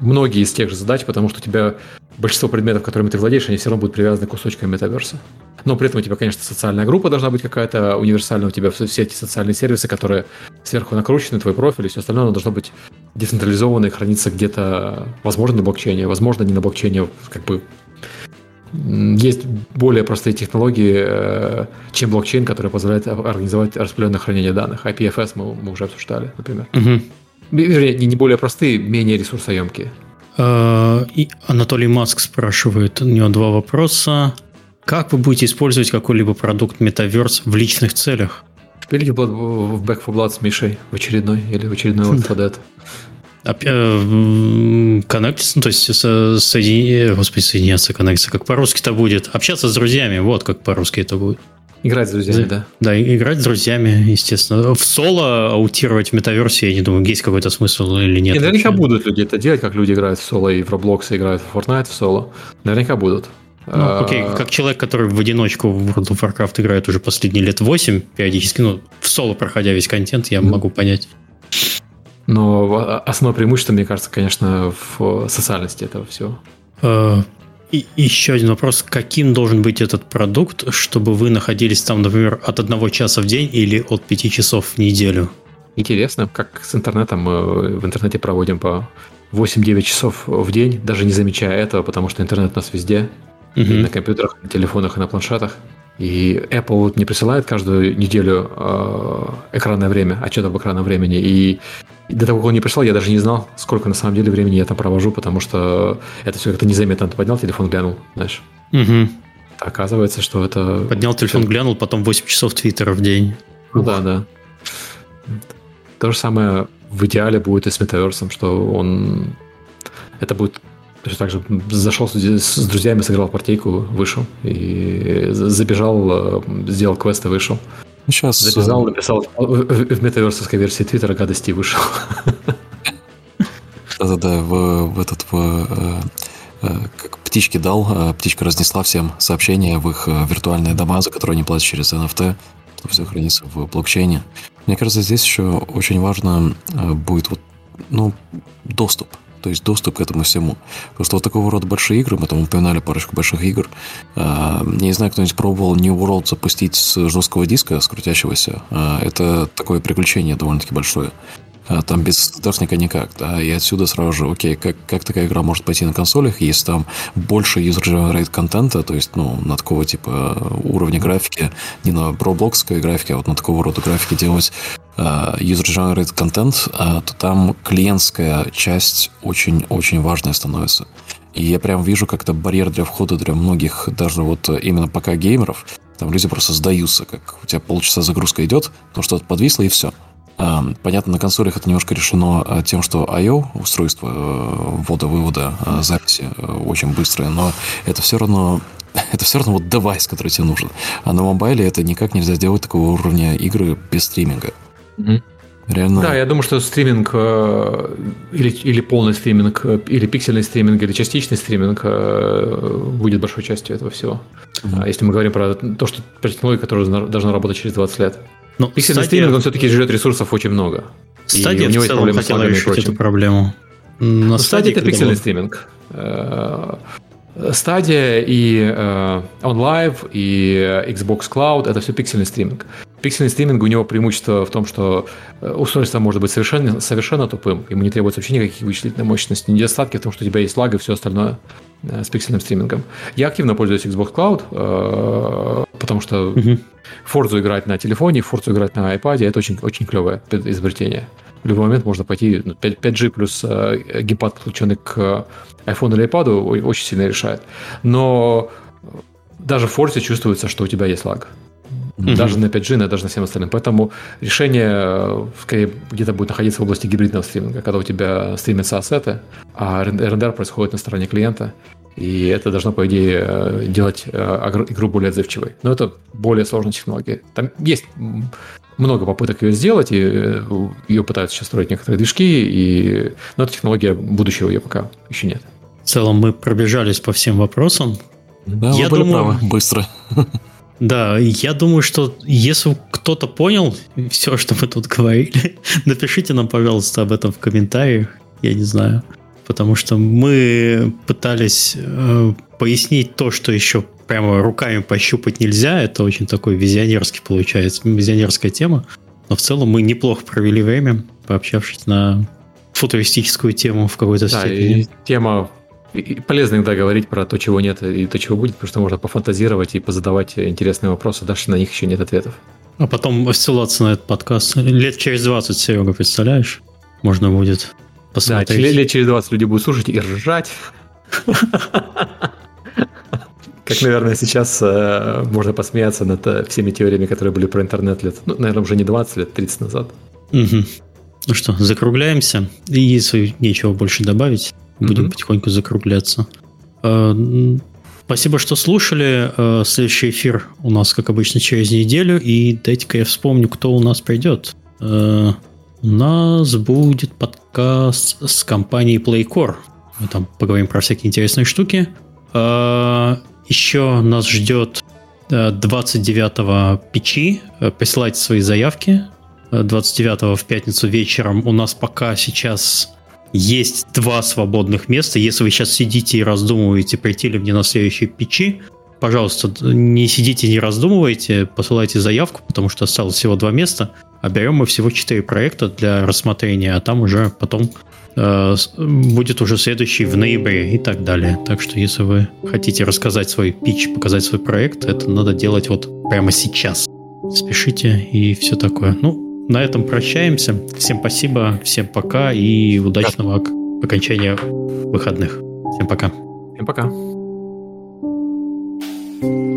Speaker 3: Многие из тех же задач, потому что у тебя большинство предметов, которыми ты владеешь, они все равно будут привязаны к кусочкам метаверса. Но при этом у тебя, конечно, социальная группа должна быть какая-то универсальная, у тебя все эти социальные сервисы, которые сверху накручены, твой профиль и все остальное, оно должно быть децентрализованно и храниться где-то, возможно, на блокчейне, возможно, не на блокчейне, как бы есть более простые технологии, э, чем блокчейн, который позволяет организовать распределенное хранение данных. IPFS мы, мы уже обсуждали, например. Угу. Вернее, не более простые, менее ресурсоемкие.
Speaker 1: Э, и Анатолий Маск спрашивает, у него два вопроса. Как вы будете использовать какой-либо продукт Metaverse в личных целях?
Speaker 3: Шпильки в Back for Blood с Мишей в очередной или в очередной Left 4 Dead.
Speaker 1: Коннектиться, то есть соединяться, господи, соединяться, коннектиться, как по-русски-то будет. Общаться с друзьями, вот как по-русски это будет.
Speaker 3: Играть с друзьями, да.
Speaker 1: Да, играть с друзьями, естественно. В соло аутировать в метаверсе, я не думаю, есть какой-то смысл или нет. И
Speaker 3: наверняка будут люди это делать, как люди играют в соло и в Roblox играют в Fortnite в соло. Наверняка будут.
Speaker 1: Ну, а, окей, как человек, который в одиночку в World of Warcraft играет уже последние лет 8, периодически, ну, в соло проходя весь контент, я mm. могу понять.
Speaker 3: Но основное преимущество, мне кажется, конечно, в социальности этого всего.
Speaker 1: А, И еще один вопрос. Каким должен быть этот продукт, чтобы вы находились там, например, от одного часа в день или от пяти часов в неделю?
Speaker 3: Интересно, как с интернетом мы в интернете проводим по 8-9 часов в день, даже не замечая этого, потому что интернет у нас везде. Угу. И на компьютерах, на телефонах и на планшетах. И Apple вот не присылает каждую неделю э, экранное время, отчет об экранном времени. И до того, как он не пришел, я даже не знал, сколько на самом деле времени я там провожу, потому что это все как-то незаметно. Ты поднял телефон, глянул, знаешь.
Speaker 1: Угу.
Speaker 3: Оказывается, что это...
Speaker 1: Поднял телефон, глянул, потом 8 часов Твиттера в день.
Speaker 3: Ну да, да. То же самое в идеале будет и с метаверсом, что он... Это будет Точно так же зашел с друзьями, сыграл партийку, вышел. И забежал, э, сделал квест и вышел.
Speaker 2: Сейчас...
Speaker 3: Записал, написал в метаверсовской версии Твиттера гадости и вышел.
Speaker 2: Да-да-да, в, в этот в, э, э, как птички дал, птичка разнесла всем сообщения в их виртуальные дома, за которые они платят через NFT, чтобы все хранится в блокчейне. Мне кажется, здесь еще очень важно будет вот, ну, доступ то есть доступ к этому всему. Что вот такого рода большие игры, мы там упоминали парочку больших игр, я не знаю, кто-нибудь пробовал New World запустить с жесткого диска, с крутящегося. А, это такое приключение довольно-таки большое. А, там без стандартника никак, да, и отсюда сразу же, окей, как, как такая игра может пойти на консолях, если там больше user-generated контента, то есть, ну, на такого типа уровня графики, не на проблокской графике, а вот на такого рода графике делать user-generated контент, uh, то там клиентская часть очень-очень важная становится. И я прям вижу как-то барьер для входа для многих, даже вот именно пока геймеров, там люди просто сдаются, как у тебя полчаса загрузка идет, то что-то подвисло и все. Понятно, на консолях это немножко решено а, тем, что I.O. устройство э, ввода-вывода а, записи э, очень быстрое, но это все равно это все равно вот девайс, который тебе нужен. А на мобайле это никак нельзя сделать такого уровня игры без стриминга.
Speaker 3: Mm-hmm. Реально. Да, я думаю, что стриминг э, или, или полный стриминг, или пиксельный стриминг, или частичный стриминг будет большой частью этого всего. Mm-hmm. Если мы говорим про то, что про технологию, которая должна работать через 20 лет.
Speaker 1: Ну, Пиксельный стадия... стриминг, он все-таки жрет ресурсов очень много. Стадия и у него в целом есть хотела решить эту проблему.
Speaker 3: На ну, стадии это пиксельный было... стриминг. Э, стадия и э, OnLive, и Xbox Cloud — это все пиксельный стриминг. Пиксельный стриминг, у него преимущество в том, что э, устройство может быть совершенно, совершенно тупым, ему не требуется вообще никаких вычислительной мощности, недостатки в том, что у тебя есть лаг и все остальное с пиксельным стримингом. Я активно пользуюсь Xbox Cloud, потому что угу. Forza играть на телефоне, Forza играть на iPad, это очень, очень клевое изобретение. В любой момент можно пойти, 5, ну, 5G плюс э, геймпад, подключенный к iPhone или iPad, очень сильно решает. Но даже в Forza чувствуется, что у тебя есть лаг. Mm-hmm. Даже на 5G, даже на всем остальным. Поэтому решение э, скорее где-то будет находиться в области гибридного стриминга, когда у тебя стримятся ассеты, а рендер происходит на стороне клиента. И это должно, по идее, э, делать э, игру более отзывчивой. Но это более сложная технология. Там есть много попыток ее сделать, и ее пытаются сейчас строить некоторые движки, и... но эта технология будущего ее пока еще нет.
Speaker 1: В целом мы пробежались по всем вопросам.
Speaker 2: Да, я вы думаю, правы, быстро.
Speaker 1: Да, я думаю, что если кто-то понял все, что мы тут говорили, напишите нам, пожалуйста, об этом в комментариях. Я не знаю потому что мы пытались э, пояснить то, что еще прямо руками пощупать нельзя. Это очень такой визионерский получается, визионерская тема. Но в целом мы неплохо провели время, пообщавшись на футуристическую тему в какой-то да, степени.
Speaker 3: И тема и полезно иногда говорить про то, чего нет и то, чего будет, потому что можно пофантазировать и позадавать интересные вопросы, даже на них еще нет ответов.
Speaker 1: А потом ссылаться на этот подкаст. Лет через 20, Серега, представляешь? Можно будет
Speaker 3: посмотреть. Да, лет через 20 люди будут слушать и ржать. Как, наверное, сейчас э, можно посмеяться над э, всеми теориями, которые были про интернет лет, ну, наверное, уже не 20 лет, 30 назад.
Speaker 1: Угу. Ну что, закругляемся. И если нечего больше добавить, будем потихоньку закругляться. Э, спасибо, что слушали. Э, следующий эфир у нас, как обычно, через неделю. И дайте-ка я вспомню, кто у нас придет. Э, у нас будет подкаст с компанией Playcore. Мы там поговорим про всякие интересные штуки. Еще нас ждет 29 печи. Присылайте свои заявки. 29 в пятницу вечером у нас пока сейчас есть два свободных места. Если вы сейчас сидите и раздумываете, прийти ли мне на следующие печи, пожалуйста, не сидите, не раздумывайте, посылайте заявку, потому что осталось всего два места, а берем мы всего четыре проекта для рассмотрения, а там уже потом э, будет уже следующий в ноябре и так далее. Так что если вы хотите рассказать свой пич, показать свой проект, это надо делать вот прямо сейчас. Спешите и все такое. Ну, на этом прощаемся. Всем спасибо, всем пока и удачного да. окончания выходных. Всем пока.
Speaker 3: Всем пока. thank you